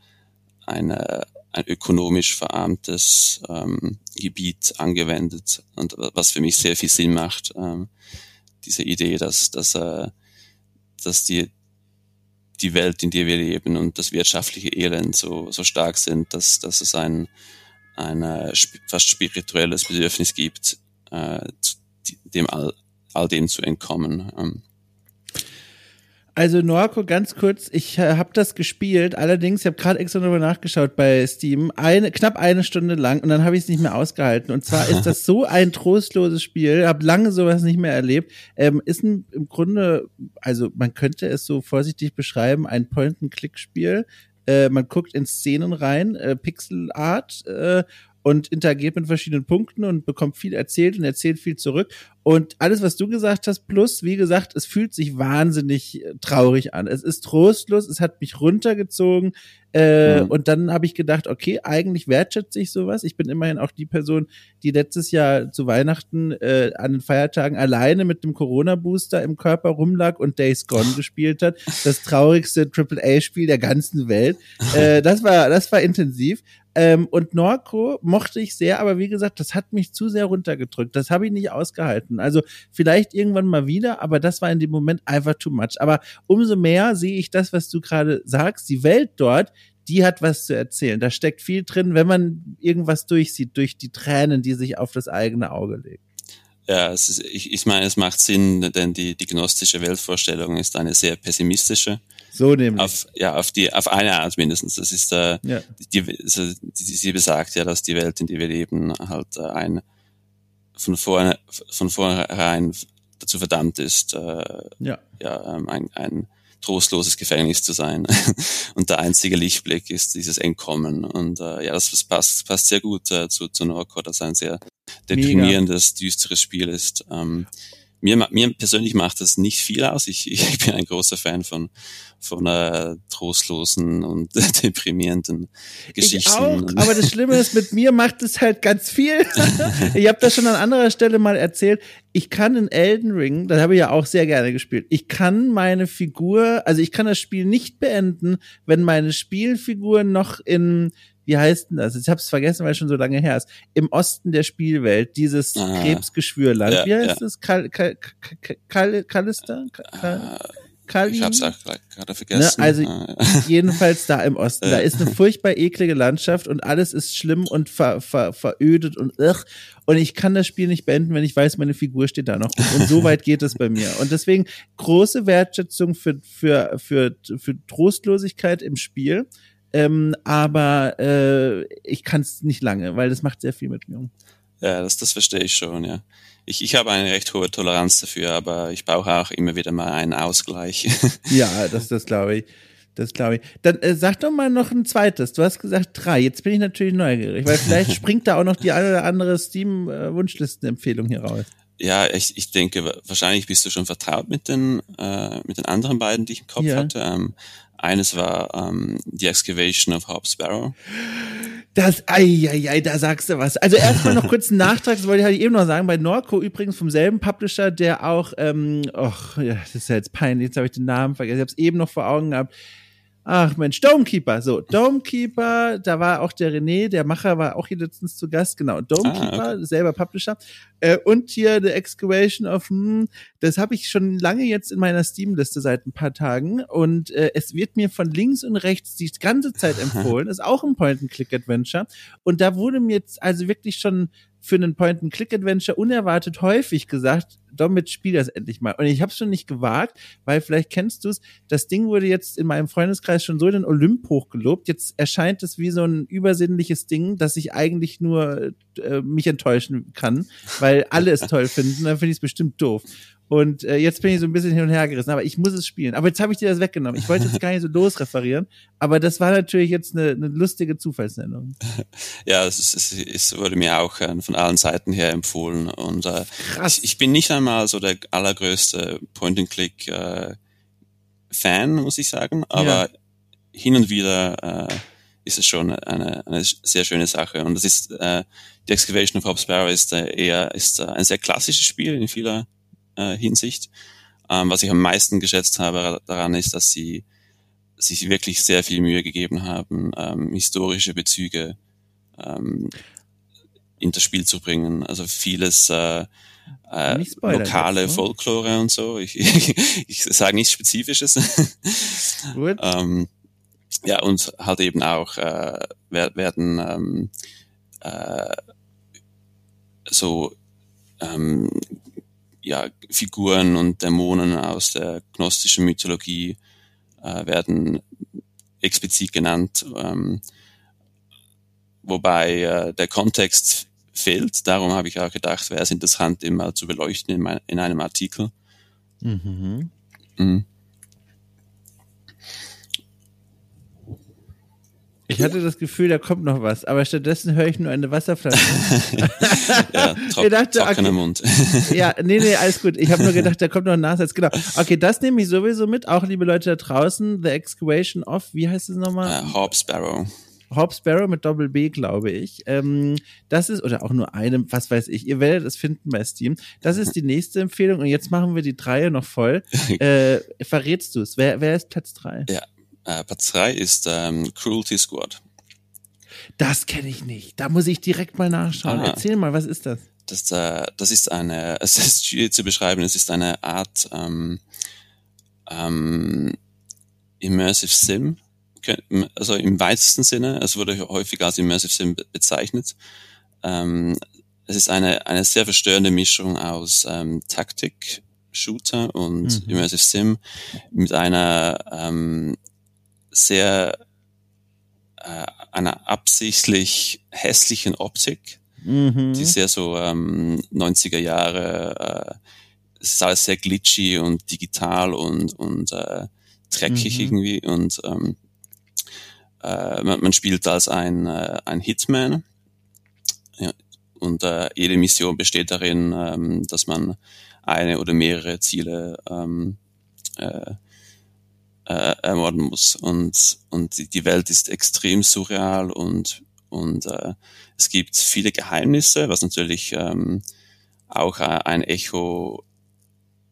eine, ein ökonomisch verarmtes ähm, Gebiet angewendet und was für mich sehr viel Sinn macht. Ähm, diese Idee, dass, dass, äh, dass die, die Welt, in der wir leben und das wirtschaftliche Elend so, so stark sind, dass, dass es ein, ein äh, fast spirituelles Bedürfnis gibt, äh, dem all, all dem zu entkommen. Ähm. Also Norco, ganz kurz, ich äh, habe das gespielt, allerdings, ich habe gerade extra darüber nachgeschaut bei Steam, eine, knapp eine Stunde lang und dann habe ich es nicht mehr ausgehalten. Und zwar ist das so ein trostloses Spiel, habe lange sowas nicht mehr erlebt. Ähm, ist ein, im Grunde, also man könnte es so vorsichtig beschreiben, ein Point-and-Click-Spiel äh, man guckt in Szenen rein, äh, Pixelart äh, und interagiert mit verschiedenen Punkten und bekommt viel erzählt und erzählt viel zurück. Und alles, was du gesagt hast, plus, wie gesagt, es fühlt sich wahnsinnig äh, traurig an. Es ist trostlos, es hat mich runtergezogen. Äh, mhm. Und dann habe ich gedacht, okay, eigentlich wertschätze ich sowas. Ich bin immerhin auch die Person, die letztes Jahr zu Weihnachten äh, an den Feiertagen alleine mit dem Corona-Booster im Körper rumlag und Days Gone gespielt hat. Das traurigste Triple-A-Spiel der ganzen Welt. Äh, *laughs* das war, das war intensiv. Ähm, und Norco mochte ich sehr, aber wie gesagt, das hat mich zu sehr runtergedrückt. Das habe ich nicht ausgehalten. Also vielleicht irgendwann mal wieder, aber das war in dem Moment einfach too much. Aber umso mehr sehe ich das, was du gerade sagst. Die Welt dort, die hat was zu erzählen. Da steckt viel drin, wenn man irgendwas durchsieht, durch die Tränen, die sich auf das eigene Auge legen. Ja, ist, ich, ich meine, es macht Sinn, denn die, die gnostische Weltvorstellung ist eine sehr pessimistische. So nämlich. Auf, ja, auf die, auf eine Art mindestens. Das ist, äh, ja. die, also, die, sie besagt ja, dass die Welt, in der wir leben, halt äh, ein von vorne, von vornherein dazu verdammt ist, äh, ja, ja ähm, ein, ein trostloses Gefängnis zu sein. *laughs* und der einzige Lichtblick ist dieses Entkommen. Und äh, ja, das, das passt, passt sehr gut äh, zu, zu Norco, das ein sehr deprimierendes, Mega. düsteres Spiel ist. Ähm, mir, mir persönlich macht das nicht viel aus. Ich, ich *laughs* bin ein großer Fan von, von äh, trostlosen und *laughs* deprimierenden Geschichten. Ich auch, aber das *laughs* Schlimme ist, mit mir macht es halt ganz viel. ich habe das schon an anderer Stelle mal erzählt. Ich kann in Elden Ring, das habe ich ja auch sehr gerne gespielt, ich kann meine Figur, also ich kann das Spiel nicht beenden, wenn meine Spielfigur noch in wie heißt denn das? Ich habe es vergessen, weil es schon so lange her ist. Im Osten der Spielwelt, dieses ah, Krebsgeschwürland. Ja, wie heißt ja. es? Kal, Kal, Kal, Kal, Kalister? Kal, ah, Kalin? Ich hab's auch gerade vergessen. Ne? Also ah, *laughs* jedenfalls da im Osten. Da ist eine furchtbar eklige Landschaft und alles ist schlimm und ver, ver, verödet und ugh. Und ich kann das Spiel nicht beenden, wenn ich weiß, meine Figur steht da noch. Und so weit geht es bei mir. Und deswegen große Wertschätzung für, für, für, für Trostlosigkeit im Spiel. Ähm, aber äh, ich kann es nicht lange, weil das macht sehr viel mit mir. Ja, das, das verstehe ich schon, ja. Ich, ich habe eine recht hohe Toleranz dafür, aber ich brauche auch immer wieder mal einen Ausgleich. *laughs* ja, das, das glaube ich. Das glaube ich. Dann äh, sag doch mal noch ein zweites. Du hast gesagt drei. Jetzt bin ich natürlich neugierig, weil vielleicht *laughs* springt da auch noch die eine oder andere Steam-Wunschlistenempfehlung hier raus. Ja, ich, ich denke, wahrscheinlich bist du schon vertraut mit den, äh, mit den anderen beiden, die ich im Kopf ja. hatte. Ähm, eines war ähm, The Excavation of Hobbs Sparrow. Das, ei, ei, ei, da sagst du was. Also erstmal noch kurz einen *laughs* Nachtrag, das wollte ich eben noch sagen, bei Norco übrigens vom selben Publisher, der auch, ähm, ach, ja, das ist ja jetzt peinlich, jetzt habe ich den Namen vergessen, ich habe es eben noch vor Augen gehabt. Ach Mensch, Domekeeper. So, Domekeeper, da war auch der René, der Macher war auch hier letztens zu Gast, genau. Domekeeper, ah, okay. selber Publisher. Äh, und hier The Excavation of, hm, das habe ich schon lange jetzt in meiner Steam-Liste seit ein paar Tagen. Und äh, es wird mir von links und rechts die ganze Zeit *laughs* empfohlen. ist auch ein Point-and-Click-Adventure. Und da wurde mir jetzt also wirklich schon für einen Point-and-Click-Adventure unerwartet häufig gesagt, damit spiel das endlich mal. Und ich habe es schon nicht gewagt, weil vielleicht kennst du es, das Ding wurde jetzt in meinem Freundeskreis schon so in den Olymp hochgelobt. Jetzt erscheint es wie so ein übersinnliches Ding, dass ich eigentlich nur äh, mich enttäuschen kann, weil alle es toll finden. Dann finde ich es bestimmt doof. Und äh, jetzt bin ich so ein bisschen hin und her gerissen, aber ich muss es spielen. Aber jetzt habe ich dir das weggenommen. Ich wollte jetzt gar nicht so losreferieren, aber das war natürlich jetzt eine, eine lustige Zufallsnennung. *laughs* Ja, es, ist, es, es wurde mir auch äh, von allen Seiten her empfohlen. Und äh, Krass. Ich, ich bin nicht einmal so der allergrößte Point-and-Click-Fan, äh, muss ich sagen, aber ja. hin und wieder äh, ist es schon eine, eine sehr schöne Sache. Und das ist äh, die Excavation of Hobbs Sparrow ist äh, eher ist äh, ein sehr klassisches Spiel in vieler äh, Hinsicht. Ähm, was ich am meisten geschätzt habe daran ist, dass sie sich wirklich sehr viel Mühe gegeben haben, ähm, historische Bezüge ähm, in das Spiel zu bringen. Also vieles äh, äh, lokale jetzt, ne? Folklore und so. Ich, ich, *laughs* ich sage nichts Spezifisches. Gut. ähm, ja, und halt eben auch äh, werden ähm, äh, so ähm, ja, Figuren und Dämonen aus der gnostischen Mythologie äh, werden explizit genannt, ähm, wobei äh, der Kontext fehlt. Darum habe ich auch gedacht, wäre es interessant, immer zu beleuchten in, mein, in einem Artikel. Mhm. Mhm. Ich hatte das Gefühl, da kommt noch was, aber stattdessen höre ich nur eine Wasserflasche. *laughs* ja, trock, ich dachte, trockener okay, Mund. *laughs* ja, nee, nee, alles gut. Ich habe nur gedacht, da kommt noch ein Nachsatz. Genau. Okay, das nehme ich sowieso mit. Auch liebe Leute da draußen, The Excavation of, wie heißt es nochmal? Uh, Hob Sparrow. Hob Sparrow mit Doppel B, glaube ich. Ähm, das ist, oder auch nur einem, was weiß ich, ihr werdet es finden bei Steam. Das ist die nächste Empfehlung und jetzt machen wir die Dreie noch voll. *laughs* Äh, verrätst du es? Wer, wer ist Platz drei? Ja, äh, Platz 3 ist ähm, Cruelty Squad. Das kenne ich nicht. Da muss ich direkt mal nachschauen. Ah. Erzähl mal, was ist das? Das, äh, das ist eine, *laughs* es ist schwierig zu beschreiben, es ist eine Art ähm, ähm, Immersive Sim, also im weitesten Sinne, es wurde häufig als Immersive Sim bezeichnet. Ähm, es ist eine, eine sehr verstörende Mischung aus ähm, Taktik, Shooter und mhm. Immersive Sim mit einer ähm, sehr äh, einer absichtlich hässlichen Optik, mhm. die sehr so ähm, 90er Jahre, äh, es ist alles sehr glitchy und digital und, und äh, dreckig mhm. irgendwie und ähm, äh, man, man spielt als ein, äh, ein Hitman ja, und äh, jede Mission besteht darin, ähm, dass man eine oder mehrere Ziele ähm, äh, äh, ermorden muss. Und, und die Welt ist extrem surreal und, und äh, es gibt viele Geheimnisse, was natürlich ähm, auch ein Echo,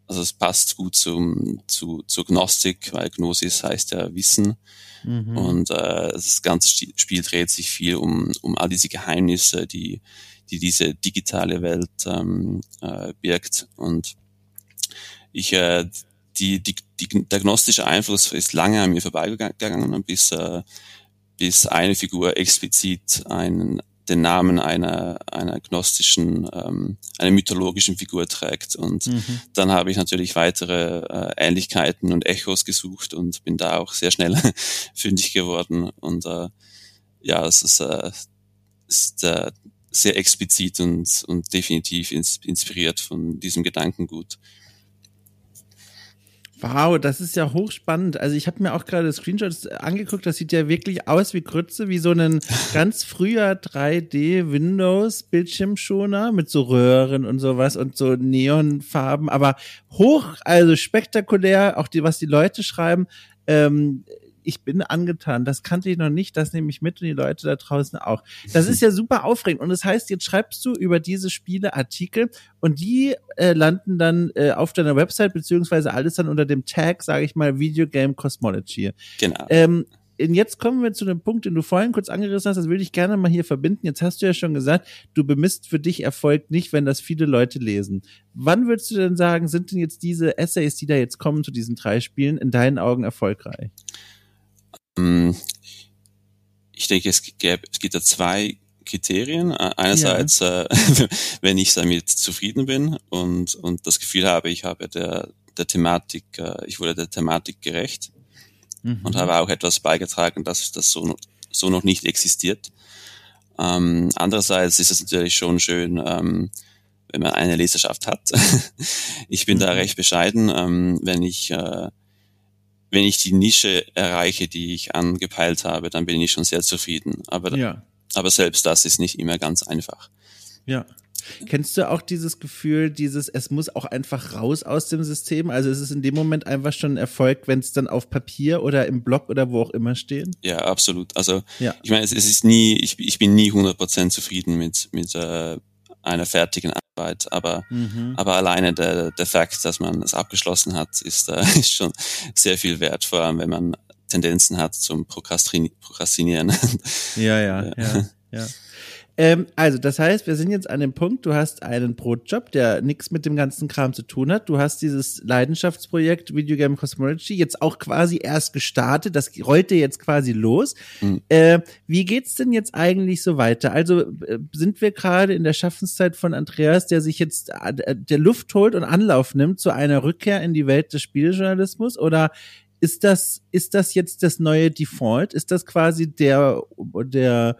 also es passt gut zum, zu, zur Gnostik, weil Gnosis heißt ja Wissen. Mhm. Und äh, das ganze Spiel dreht sich viel um, um all diese Geheimnisse, die, die diese digitale Welt ähm, äh, birgt. Und ich, äh, die, die, die, der gnostische Einfluss ist lange an mir vorbeigegangen, bis, äh, bis eine Figur explizit einen, den Namen einer, einer gnostischen, ähm, einer mythologischen Figur trägt. Und mhm. dann habe ich natürlich weitere äh, Ähnlichkeiten und Echos gesucht und bin da auch sehr schnell *laughs* fündig geworden. Und äh, ja, es ist, äh, ist äh, sehr explizit und, und definitiv ins, inspiriert von diesem Gedankengut. Wow, das ist ja hochspannend. Also ich habe mir auch gerade Screenshots angeguckt, das sieht ja wirklich aus wie Grütze, wie so ein *laughs* ganz früher 3D Windows Bildschirmschoner mit so Röhren und sowas und so Neonfarben, aber hoch, also spektakulär, auch die, was die Leute schreiben. Ähm, ich bin angetan. Das kannte ich noch nicht. Das nehme ich mit und die Leute da draußen auch. Das ist ja super aufregend. Und das heißt, jetzt schreibst du über diese Spiele Artikel und die äh, landen dann äh, auf deiner Website, beziehungsweise alles dann unter dem Tag, sage ich mal, Video Game Cosmology. Genau. Ähm, und jetzt kommen wir zu dem Punkt, den du vorhin kurz angerissen hast, das will ich gerne mal hier verbinden. Jetzt hast du ja schon gesagt, du bemisst für dich Erfolg nicht, wenn das viele Leute lesen. Wann würdest du denn sagen, sind denn jetzt diese Essays, die da jetzt kommen zu diesen drei Spielen, in deinen Augen erfolgreich? Ähm, ich denke, es, gäbe, es gibt da zwei Kriterien. Einerseits, ja. äh, *laughs* wenn ich damit zufrieden bin und, und das Gefühl habe, ich habe der, der Thematik, äh, ich wurde der Thematik gerecht mhm. und habe auch etwas beigetragen, dass das so, so noch nicht existiert. Ähm, andererseits ist es natürlich schon schön, ähm, wenn man eine Leserschaft hat. *laughs* ich bin mhm. da recht bescheiden, ähm, wenn ich äh, wenn ich die Nische erreiche, die ich angepeilt habe, dann bin ich schon sehr zufrieden. Aber, ja. aber selbst das ist nicht immer ganz einfach. Ja. Kennst du auch dieses Gefühl, dieses, es muss auch einfach raus aus dem System? Also ist es in dem Moment einfach schon ein Erfolg, wenn es dann auf Papier oder im Blog oder wo auch immer steht? Ja, absolut. Also ja. ich meine, es, es, ist nie, ich, ich bin nie 100% zufrieden mit, mit äh, einer fertigen Arbeit. Aber, mhm. aber alleine der, der Fakt, dass man es abgeschlossen hat, ist, äh, *laughs* ist schon sehr viel wert, vor allem wenn man Tendenzen hat zum Prokrastinieren. Ja, ja, *laughs* ja, ja. Ähm, also, das heißt, wir sind jetzt an dem Punkt, du hast einen Brotjob, der nichts mit dem ganzen Kram zu tun hat. Du hast dieses Leidenschaftsprojekt Video Game Cosmology jetzt auch quasi erst gestartet. Das rollte jetzt quasi los. Mhm. Äh, wie geht's denn jetzt eigentlich so weiter? Also, äh, sind wir gerade in der Schaffenszeit von Andreas, der sich jetzt äh, der Luft holt und Anlauf nimmt zu einer Rückkehr in die Welt des Spieljournalismus? Oder ist das, ist das jetzt das neue Default? Ist das quasi der, der,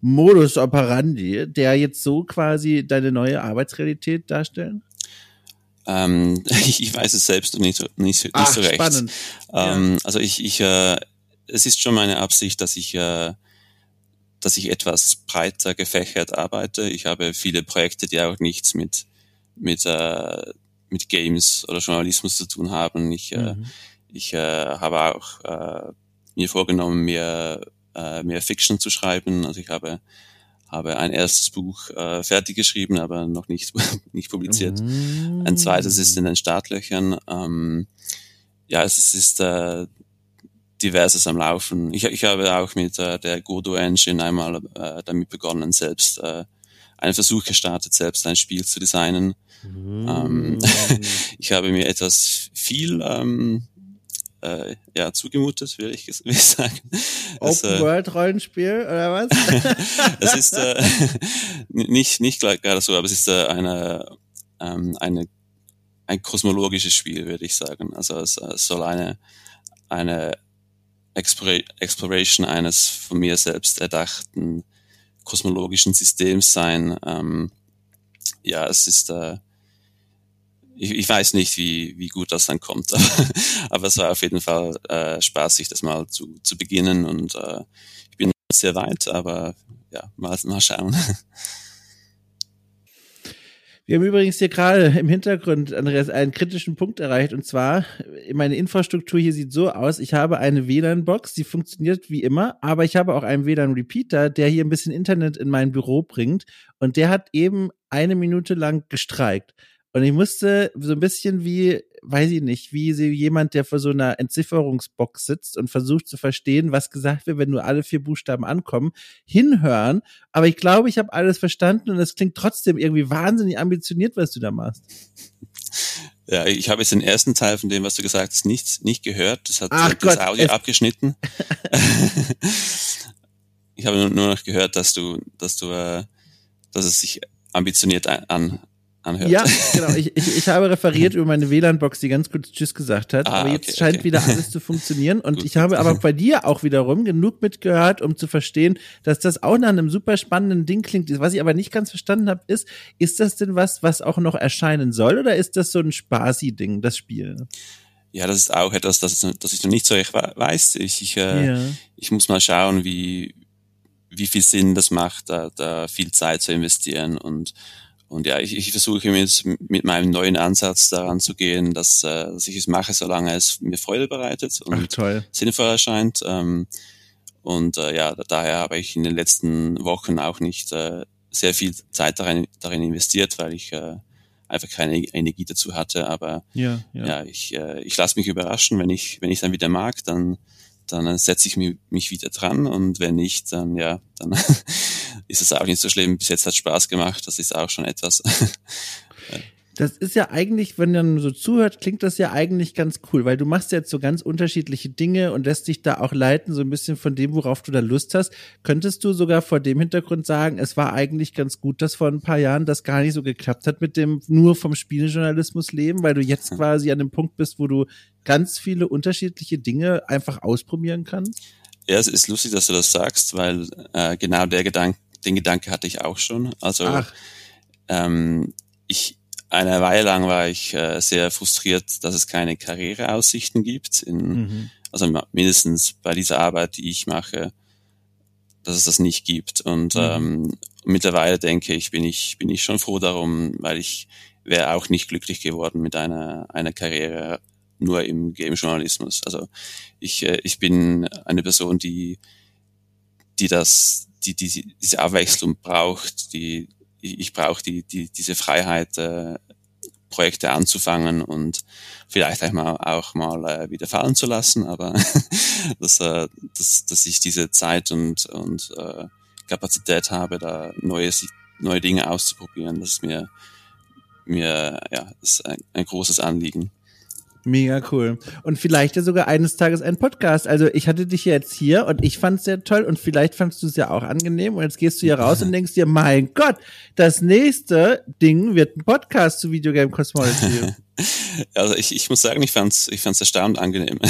Modus operandi, der jetzt so quasi deine neue Arbeitsrealität darstellen? Ähm, ich, *laughs* ich, weiß es selbst nicht, nicht, nicht Ach, so recht. Spannend. Ähm, ja. Also ich, ich äh, es ist schon meine Absicht, dass ich, äh, dass ich etwas breiter gefächert arbeite. Ich habe viele Projekte, die auch nichts mit, mit, äh, mit Games oder Journalismus zu tun haben. Ich, äh, mhm. äh, ich äh, habe auch äh, mir vorgenommen, mir äh, mehr Fiction zu schreiben. Also ich habe habe ein erstes Buch äh, fertig geschrieben, aber noch nicht *laughs* nicht publiziert. Mm. Ein zweites ist in den Startlöchern. Ähm, ja, es ist äh, diverses am Laufen. Ich, ich habe auch mit äh, der Godot Engine einmal äh, damit begonnen, selbst äh, einen Versuch gestartet, selbst ein Spiel zu designen. Mm. Ähm, *laughs* ich habe mir etwas viel ähm, äh, ja, zugemutet, will ich, *laughs* will ich sagen. Open äh, World Rollenspiel oder was? *laughs* es ist äh, nicht nicht gerade so, aber es ist äh, eine ähm, eine ein kosmologisches Spiel, würde ich sagen. Also es, es soll eine eine Exploration eines von mir selbst erdachten kosmologischen Systems sein. Ähm, ja, es ist äh, ich, ich weiß nicht, wie, wie gut das dann kommt, *laughs* aber es war auf jeden Fall äh, spaßig, das mal zu, zu beginnen und äh, ich bin sehr weit, aber ja, mal, mal schauen. *laughs* Wir haben übrigens hier gerade im Hintergrund, Andreas, einen kritischen Punkt erreicht. Und zwar, meine Infrastruktur hier sieht so aus. Ich habe eine WLAN-Box, die funktioniert wie immer, aber ich habe auch einen WLAN-Repeater, der hier ein bisschen Internet in mein Büro bringt. Und der hat eben eine Minute lang gestreikt. Und ich musste so ein bisschen wie, weiß ich nicht, wie jemand, der vor so einer Entzifferungsbox sitzt und versucht zu verstehen, was gesagt wird, wenn nur alle vier Buchstaben ankommen, hinhören. Aber ich glaube, ich habe alles verstanden und es klingt trotzdem irgendwie wahnsinnig ambitioniert, was du da machst. Ja, ich habe jetzt den ersten Teil von dem, was du gesagt hast, nicht, nicht gehört. Das hat Ach das Gott, Audio es- abgeschnitten. *laughs* ich habe nur- nur noch gehört, dass du, dass du, äh, dass es sich ambitioniert an, anhört. Ja, genau. Ich, ich, ich habe referiert über meine WLAN-Box, die ganz kurz Tschüss gesagt hat. Ah, aber jetzt okay, scheint okay. wieder alles zu funktionieren. Und Gut, ich habe aber bei dir auch wiederum genug mitgehört, um zu verstehen, dass das auch nach einem super spannenden Ding klingt. Was ich aber nicht ganz verstanden habe, ist, ist das denn was, was auch noch erscheinen soll? Oder ist das so ein Spaßi-Ding, das Spiel? Ja, das ist auch etwas, das, das ich noch nicht so recht we- weiß. Ich, ich, äh, Ja. ich muss mal schauen, wie, wie viel Sinn das macht, da, da viel Zeit zu investieren und und ja, ich, ich versuche mit, mit meinem neuen Ansatz daran zu gehen, dass, äh, dass ich es mache, solange es mir Freude bereitet und Ach, sinnvoll erscheint. Ähm, und äh, ja, da, daher habe ich in den letzten Wochen auch nicht äh, sehr viel Zeit darin, darin investiert, weil ich äh, einfach keine Energie dazu hatte. Aber Ja, ja. ja, ich, äh, ich lasse mich überraschen. Wenn ich, wenn ich dann wieder mag, dann, dann äh, setze ich mich, wieder dran. Und wenn nicht, dann ja, dann *laughs* ist es auch nicht so schlimm. Bis jetzt hat Spaß gemacht. Das ist auch schon etwas. *laughs* Das ist ja eigentlich, wenn man so zuhört, klingt das ja eigentlich ganz cool, weil du machst jetzt so ganz unterschiedliche Dinge und lässt dich da auch leiten, so ein bisschen von dem, worauf du da Lust hast. Könntest du sogar vor dem Hintergrund sagen, es war eigentlich ganz gut, dass vor ein paar Jahren das gar nicht so geklappt hat mit dem nur vom Spielejournalismus leben, weil du jetzt quasi an dem Punkt bist, wo du ganz viele unterschiedliche Dinge einfach ausprobieren kannst? ja, es ist lustig, dass du das sagst, weil äh, genau der Gedanke, den Gedanke hatte ich auch schon. Also Ach, ähm, ich eine Weile lang war ich äh, sehr frustriert, dass es keine Karriereaussichten gibt. In, mhm. also mindestens bei dieser Arbeit, die ich mache, dass es das nicht gibt. Und Mhm. ähm, mittlerweile denke ich, bin ich, bin ich schon froh darum, weil ich wäre auch nicht glücklich geworden mit einer, einer Karriere nur im Game-Journalismus. Also ich, äh, ich bin eine Person, die, die das, die, die diese Abwechslung braucht, die, ich, ich brauche die, die, diese Freiheit, äh, Projekte anzufangen und vielleicht einmal auch mal äh, wieder fallen zu lassen, aber *laughs* dass, äh, dass, dass ich diese Zeit und, und äh, Kapazität habe, da neue, neue Dinge auszuprobieren, das ist mir, mir ja, ist ein, ein großes Anliegen. Mega cool. Und vielleicht ja sogar eines Tages ein Podcast. Also ich hatte dich ja jetzt hier und ich fand es sehr toll und vielleicht fandst du es ja auch angenehm und jetzt gehst du hier raus und *laughs* denkst dir, mein Gott, das nächste Ding wird ein Podcast zu Videogame Cosmology. *laughs* Also ich, ich muss sagen, ich fand's, ich fand's erstaunlich angenehm. *laughs*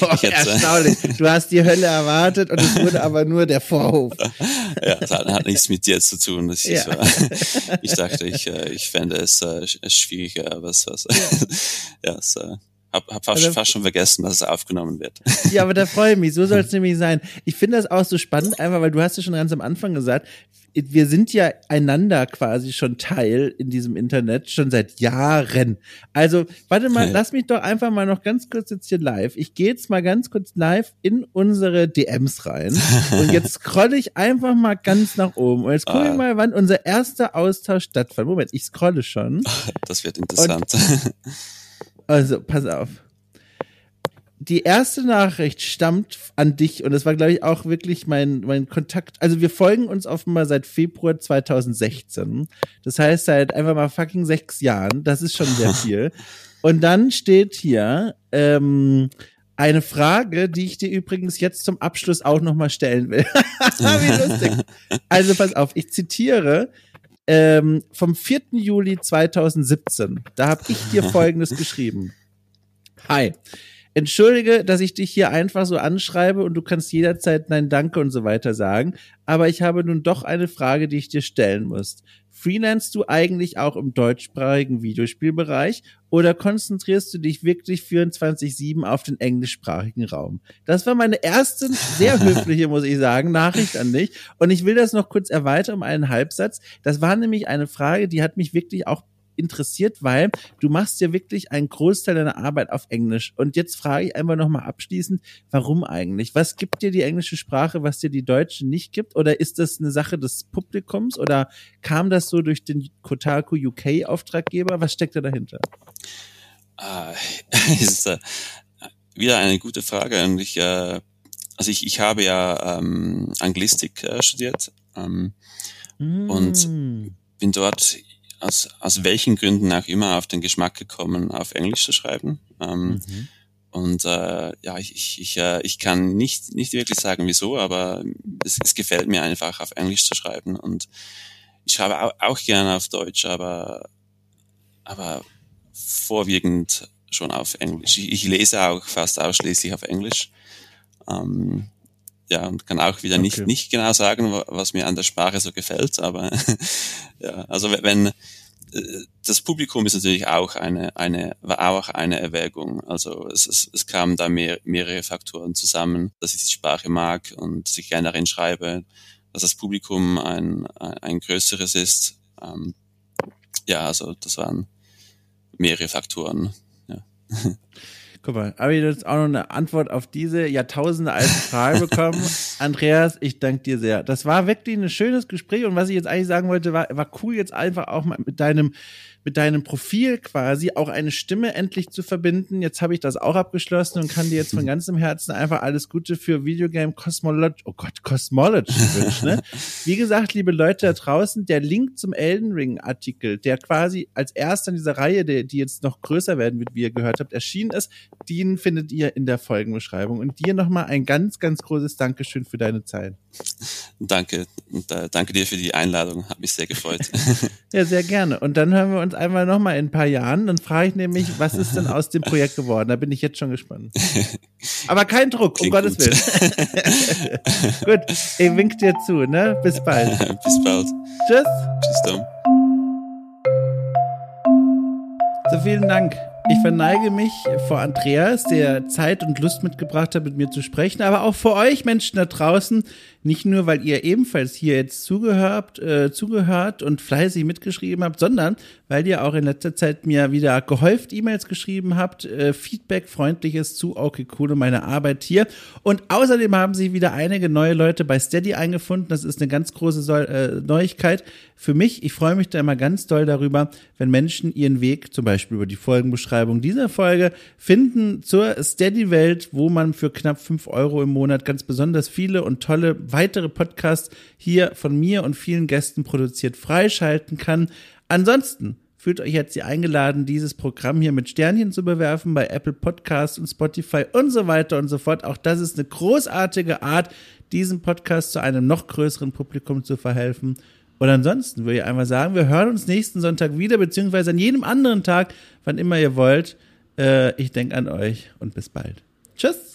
Oh, hätte- erstaunlich. Du hast die Hölle erwartet und es wurde aber nur der Vorhof. *laughs* ja, das hat, hat nichts mit dir zu tun. Das Ja. äh, *laughs* ich dachte, ich, äh, ich fände es äh, sch- schwieriger, aber es, was, ja, es, äh, hab, hab fast, Oder- fast schon vergessen, dass es aufgenommen wird. Ja, aber da freue ich mich. So soll es nämlich sein. Ich finde das auch so spannend, einfach weil du hast ja schon ganz am Anfang gesagt, wir sind ja einander quasi schon Teil in diesem Internet schon seit Jahren. Also, warte mal, Ja. lass mich doch einfach mal noch ganz kurz jetzt hier live. Ich gehe jetzt mal ganz kurz live in unsere DMs rein *laughs* und jetzt scrolle ich einfach mal ganz nach oben und jetzt gucke ich Ah. mal, wann unser erster Austausch stattfand. Moment, ich scrolle schon. *laughs* Das wird interessant. Also, pass auf. Die erste Nachricht stammt an dich und das war, glaube ich, auch wirklich mein, mein Kontakt. Also wir folgen uns offenbar seit Februar 2016. Das heißt seit einfach mal fucking sechs Jahren. Das ist schon sehr *laughs* viel. Und dann steht hier ähm, eine Frage, die ich dir übrigens jetzt zum Abschluss auch nochmal stellen will. *laughs* Wie lustig. *laughs* Also pass auf, ich zitiere ähm, vom 4. Juli 2017. Da habe ich dir Folgendes geschrieben. Hi. Entschuldige, dass ich dich hier einfach so anschreibe und du kannst jederzeit Nein, Danke und so weiter sagen. Aber ich habe nun doch eine Frage, die ich dir stellen muss. Freelance du eigentlich auch im deutschsprachigen Videospielbereich oder konzentrierst du dich wirklich 24-7 auf den englischsprachigen Raum? Das war meine erste, sehr *laughs* höfliche, muss ich sagen, Nachricht an dich. Und ich will das noch kurz erweitern um einen Halbsatz. Das war nämlich eine Frage, die hat mich wirklich auch interessiert, weil du machst ja wirklich einen Großteil deiner Arbeit auf Englisch. Und jetzt frage ich einfach nochmal abschließend, warum eigentlich? Was gibt dir die englische Sprache, was dir die deutsche nicht gibt? Oder ist das eine Sache des Publikums? Oder kam das so durch den Kotaku UK Auftraggeber? Was steckt da dahinter? *laughs* Uh, ist uh, wieder eine gute Frage. Und ich, uh, also ich, ich habe ja ähm, Anglistik äh, studiert ähm, mm. und bin dort aus, aus welchen Gründen auch immer auf den Geschmack gekommen, auf Englisch zu schreiben. Ähm, mhm. Und äh, ja, ich, ich, ich, äh, ich kann nicht, nicht wirklich sagen, wieso, aber es, es gefällt mir einfach, auf Englisch zu schreiben. Und ich schreibe auch, auch gerne auf Deutsch, aber, aber vorwiegend schon auf Englisch. Ich, ich lese auch fast ausschließlich auf Englisch. Ähm, ja, und kann auch wieder okay. nicht, nicht genau sagen, was mir an der Sprache so gefällt, aber *laughs* ja, also wenn, äh, das Publikum ist natürlich auch eine, eine, war auch eine Erwägung. Also es, es, es kamen da mehr, mehrere Faktoren zusammen, dass ich die Sprache mag und sich gerne darin schreibe, dass das Publikum ein, ein, ein größeres ist. Ähm, ja, also das waren mehrere Faktoren. Ja. *laughs* Guck mal, habe ich jetzt auch noch eine Antwort auf diese Jahrtausende alte Frage bekommen. *laughs* Andreas, ich danke dir sehr. Das war wirklich ein schönes Gespräch und was ich jetzt eigentlich sagen wollte, war, war cool jetzt einfach auch mal mit deinem mit deinem Profil quasi auch eine Stimme endlich zu verbinden. Jetzt habe ich das auch abgeschlossen und kann dir jetzt von ganzem Herzen einfach alles Gute für Videogame Cosmology, oh Gott, Cosmology wünschen. Ne? *laughs* Wie gesagt, liebe Leute da draußen, der Link zum Elden Ring Artikel, der quasi als erster in dieser Reihe, der, die jetzt noch größer werden wird, wie ihr gehört habt, erschienen ist, den findet ihr in der Folgenbeschreibung. Und dir nochmal ein ganz, ganz großes Dankeschön für deine Zeit. Danke. Äh, danke dir für die Einladung. Hat mich sehr gefreut. *laughs* ja, sehr gerne. Und dann hören wir uns einmal nochmal in ein paar Jahren. Dann frage ich nämlich, was ist denn aus dem Projekt geworden? Da bin ich jetzt schon gespannt. *laughs* Aber kein Druck, Klingt um Gottes gut. Willen. *laughs* gut, ich wink dir zu, ne? Bis bald. *laughs* Bis bald. Tschüss. Tschüss, Tom. So, vielen Dank. Ich verneige mich vor Andreas, der Zeit und Lust mitgebracht hat, mit mir zu sprechen, aber auch vor euch Menschen da draußen, nicht nur, weil ihr ebenfalls hier jetzt zugehört, äh, zugehört und fleißig mitgeschrieben habt, sondern weil ihr auch in letzter Zeit mir wieder gehäuft E-Mails geschrieben habt, äh, Feedback, freundliches zu Okay Cool und meine Arbeit hier. Und außerdem haben sich wieder einige neue Leute bei Steady eingefunden. Das ist eine ganz große Soll äh, Neuigkeit für mich. Ich freue mich da immer ganz doll darüber, wenn Menschen ihren Weg, zum Beispiel über die Folgenbeschreibung dieser Folge, finden zur Steady-Welt, wo man für knapp fünf Euro im Monat ganz besonders viele und tolle weitere Podcasts hier von mir und vielen Gästen produziert freischalten kann. Ansonsten fühlt euch jetzt hier eingeladen, dieses Programm hier mit Sternchen zu bewerfen bei Apple Podcasts und Spotify und so weiter und so fort. Auch das ist eine großartige Art, diesem Podcast zu einem noch größeren Publikum zu verhelfen. Und ansonsten würde ich einmal sagen, wir hören uns nächsten Sonntag wieder, beziehungsweise an jedem anderen Tag, wann immer ihr wollt. Äh, ich denke an euch und bis bald. Tschüss.